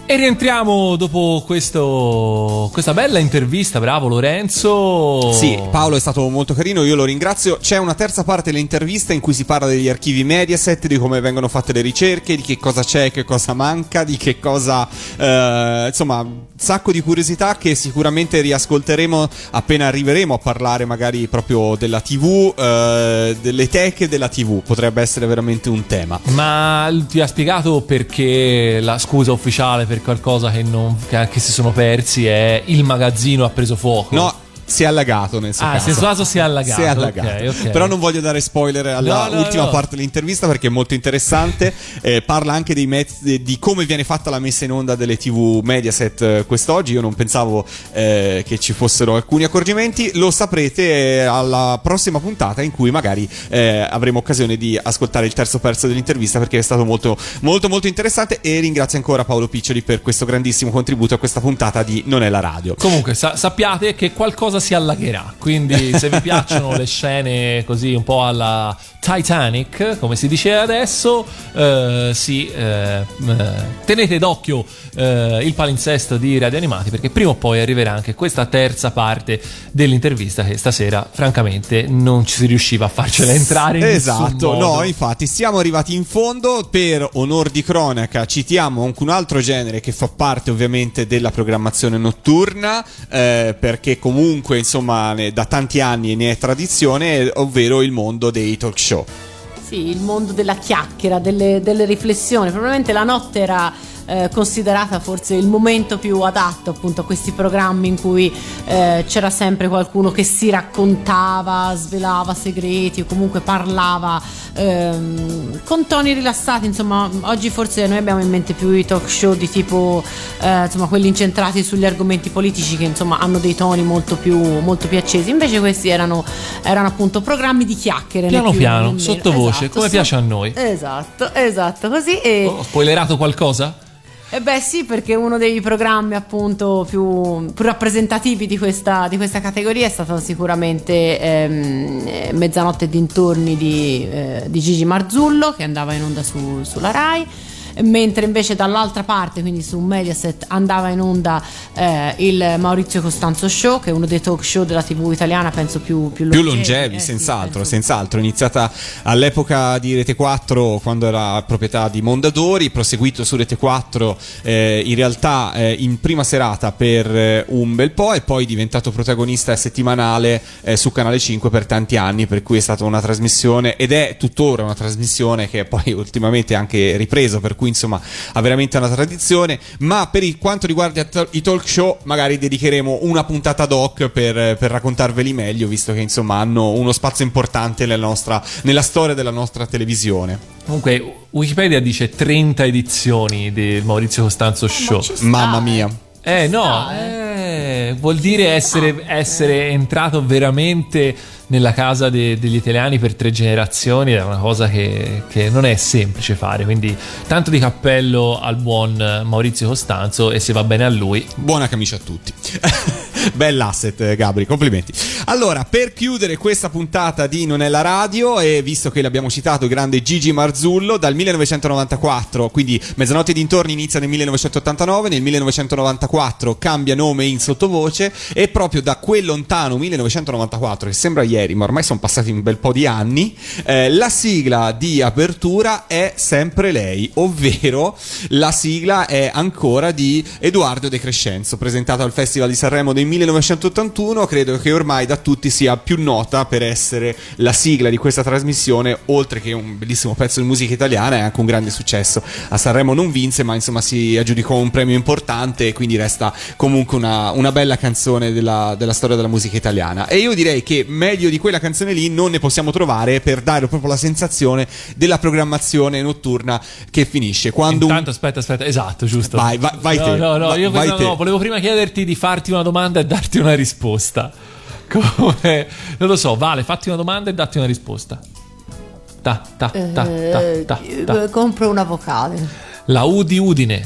E rientriamo dopo questo, questa bella intervista, bravo Lorenzo. Sì, Paolo è stato molto carino, io lo ringrazio. C'è una terza parte dell'intervista in cui si parla degli archivi Mediaset, di come vengono fatte le ricerche, di che cosa c'è, che cosa manca, di che cosa... eh, insomma, un sacco di curiosità che sicuramente riascolteremo appena arriveremo a parlare magari proprio della TV, eh, delle teche della TV. Potrebbe essere veramente un tema. Ma ti ha spiegato perché la scusa ufficiale per qualcosa che, non, che, che si sono persi è il magazzino ha preso fuoco? No, si è allagato nel suo Ah, caso. caso si è allagato. Si è allagato. ok, ok. Però non voglio dare spoiler alla No, no, ultima no. parte dell'intervista perché è molto interessante. Eh, parla anche dei mezzi, di come viene fatta la messa in onda delle TV Mediaset eh, quest'oggi. Io non pensavo eh, che ci fossero alcuni accorgimenti. Lo saprete eh, alla prossima puntata in cui magari eh, avremo occasione di ascoltare il terzo pezzo dell'intervista perché è stato molto, molto, molto interessante. E ringrazio ancora Paolo Piccioli per questo grandissimo contributo a questa puntata di Non è la radio. Comunque, sa- sappiate che qualcosa si allagherà. Quindi, se vi piacciono le scene così un po' alla Titanic, come si dice adesso, eh, sì, eh, eh, tenete d'occhio eh, il palinsesto di Radio Animati perché prima o poi arriverà anche questa terza parte dell'intervista che stasera, francamente, non ci si riusciva a farcela entrare in Esatto, no, infatti siamo arrivati in fondo. Per onor di cronaca, citiamo anche un altro genere che fa parte ovviamente della programmazione notturna, eh, perché comunque insomma ne- da tanti anni ne è tradizione, ovvero il mondo dei talk show. Sì, il mondo della chiacchiera, delle, delle riflessioni. Probabilmente la notte era eh, considerata forse il momento più adatto appunto a questi programmi in cui eh, c'era sempre qualcuno che si raccontava, svelava segreti o comunque parlava ehm, con toni rilassati. Insomma, oggi forse noi abbiamo in mente più i talk show di tipo eh, insomma quelli incentrati sugli argomenti politici che insomma hanno dei toni molto più, molto più accesi. Invece questi erano, erano appunto programmi di chiacchiere. Piano più piano, sottovoce, Esatto, come so- piace a noi. Esatto, esatto, così e, Ho spoilerato qualcosa? E beh sì, perché uno dei programmi appunto più, più rappresentativi di questa, di questa categoria è stato sicuramente ehm, eh, Mezzanotte e dintorni di, eh, di Gigi Marzullo che andava in onda su- sulla Rai. Mentre invece dall'altra parte, quindi su Mediaset, andava in onda eh, il Maurizio Costanzo Show, che è uno dei talk show della TV italiana, penso più, più Più longevi. longevi, Eh, sì, senz'altro, senz'altro. Iniziata all'epoca di Rete 4, quando era proprietà di Mondadori, proseguito su Rete 4 eh, in realtà eh, in prima serata per eh, un bel po' e poi diventato protagonista settimanale eh, su Canale 5 per tanti anni, per cui è stata una trasmissione ed è tuttora una trasmissione che poi ultimamente è anche ripreso, per cui cui insomma ha veramente una tradizione. Ma per il- quanto riguarda i talk show, magari dedicheremo una puntata doc per, per raccontarveli meglio, visto che insomma hanno uno spazio importante nella, nostra, nella storia della nostra televisione. Comunque, Wikipedia dice 30 edizioni del Maurizio Costanzo Show. Mamma mia. Eh no, eh, vuol dire essere, essere entrato veramente nella casa de- degli italiani per tre generazioni è una cosa che, che non è semplice fare, quindi tanto di cappello al buon Maurizio Costanzo e se va bene a lui. Buona camicia a tutti. Bell'asset, eh, Gabri, complimenti. Allora, per chiudere questa puntata di Non è la radio, e visto che l'abbiamo citato, grande Gigi Marzullo, dal 1994, quindi Mezzanotte dintorni inizia nel 1989, nel 1994 cambia nome in sottovoce, e proprio da quel lontano 1994, che sembra ieri, ma ormai sono passati un bel po' di anni, eh, la sigla di apertura è sempre lei, ovvero la sigla è ancora di Edoardo De Crescenzo, presentato al Festival di Sanremo del 1981, credo che ormai da tutti sia più nota per essere la sigla di questa trasmissione, oltre che un bellissimo pezzo di musica italiana, è anche un grande successo. A Sanremo non vinse, ma insomma si aggiudicò un premio importante e quindi resta comunque una, una bella canzone della, della storia della musica italiana. E io direi che meglio di quella canzone lì non ne possiamo trovare per dare proprio la sensazione della programmazione notturna che finisce. Quando un- Intanto aspetta, aspetta, esatto, giusto. Vai, vai, vai no, te. No, no, Va- io vai no, te. volevo prima chiederti di farti una domanda e darti una risposta. Come non lo so, Vale, fatti una domanda e datti una risposta. Ta, ta, ta, ta, Eh, eh, compro una vocale. La U di Udine.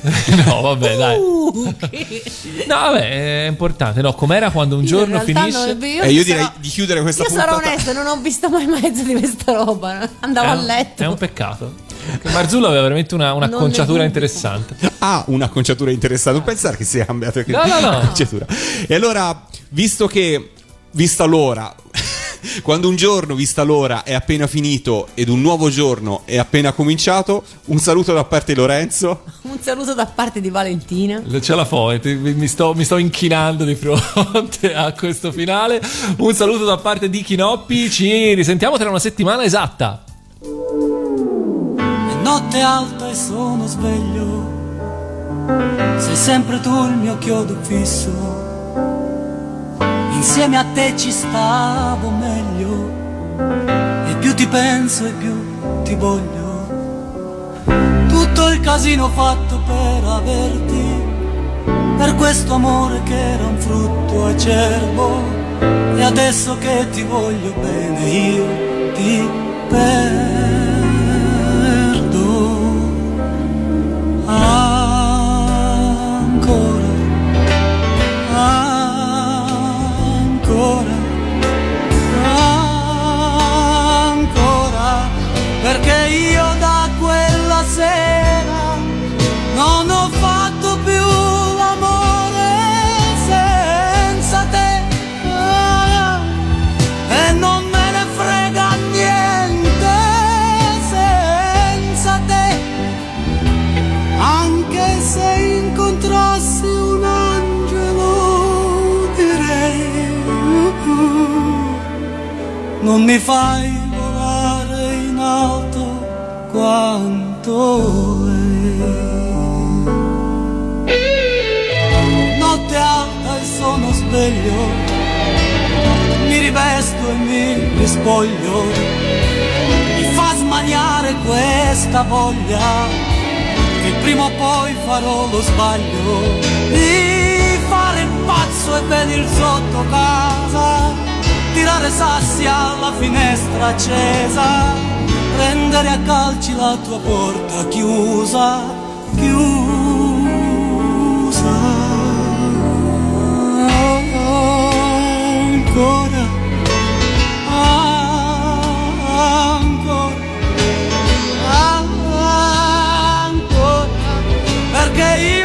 no, vabbè, dai. Uh, che- No, vabbè, è importante. No, com'era quando un Io giorno finisce? non- io E io sarò- direi di chiudere questa Io sarò puntata. onesta, non ho visto mai mezzo di questa roba. Andavo È a un- letto. È un peccato. Marzullo aveva veramente una, un'acconciatura interessante. ha una conciatura interessante. Non pensare che sia cambiato anche No, no, no. la conciatura. E allora, visto che, vista l'ora, quando un giorno, vista l'ora, è appena finito ed un nuovo giorno è appena cominciato, un saluto da parte di Lorenzo. Un saluto da parte di Valentina. Ce la fo, e ti- mi sto, mi sto inchinando di fronte a questo finale. Un saluto da parte di Chinoppi. Ci risentiamo tra una settimana esatta. Notte alta e sono sveglio. Sei sempre tu il mio chiodo fisso. Insieme a te ci stavo meglio. E più ti penso e più ti voglio. Tutto il casino fatto per averti. Per questo amore che era un frutto acerbo. E adesso che ti voglio bene io ti perdo non mi fai volare in alto quanto lei. Notte alta e sono sveglio mi rivesto e mi rispoglio. Mi fa smaniare questa voglia che prima o poi farò lo sbaglio. Di fare pazzo e venir sotto casa tirare sassi alla finestra accesa, prendere a calci la tua porta chiusa, chiusa. Ancora, ancora, ancora, perché io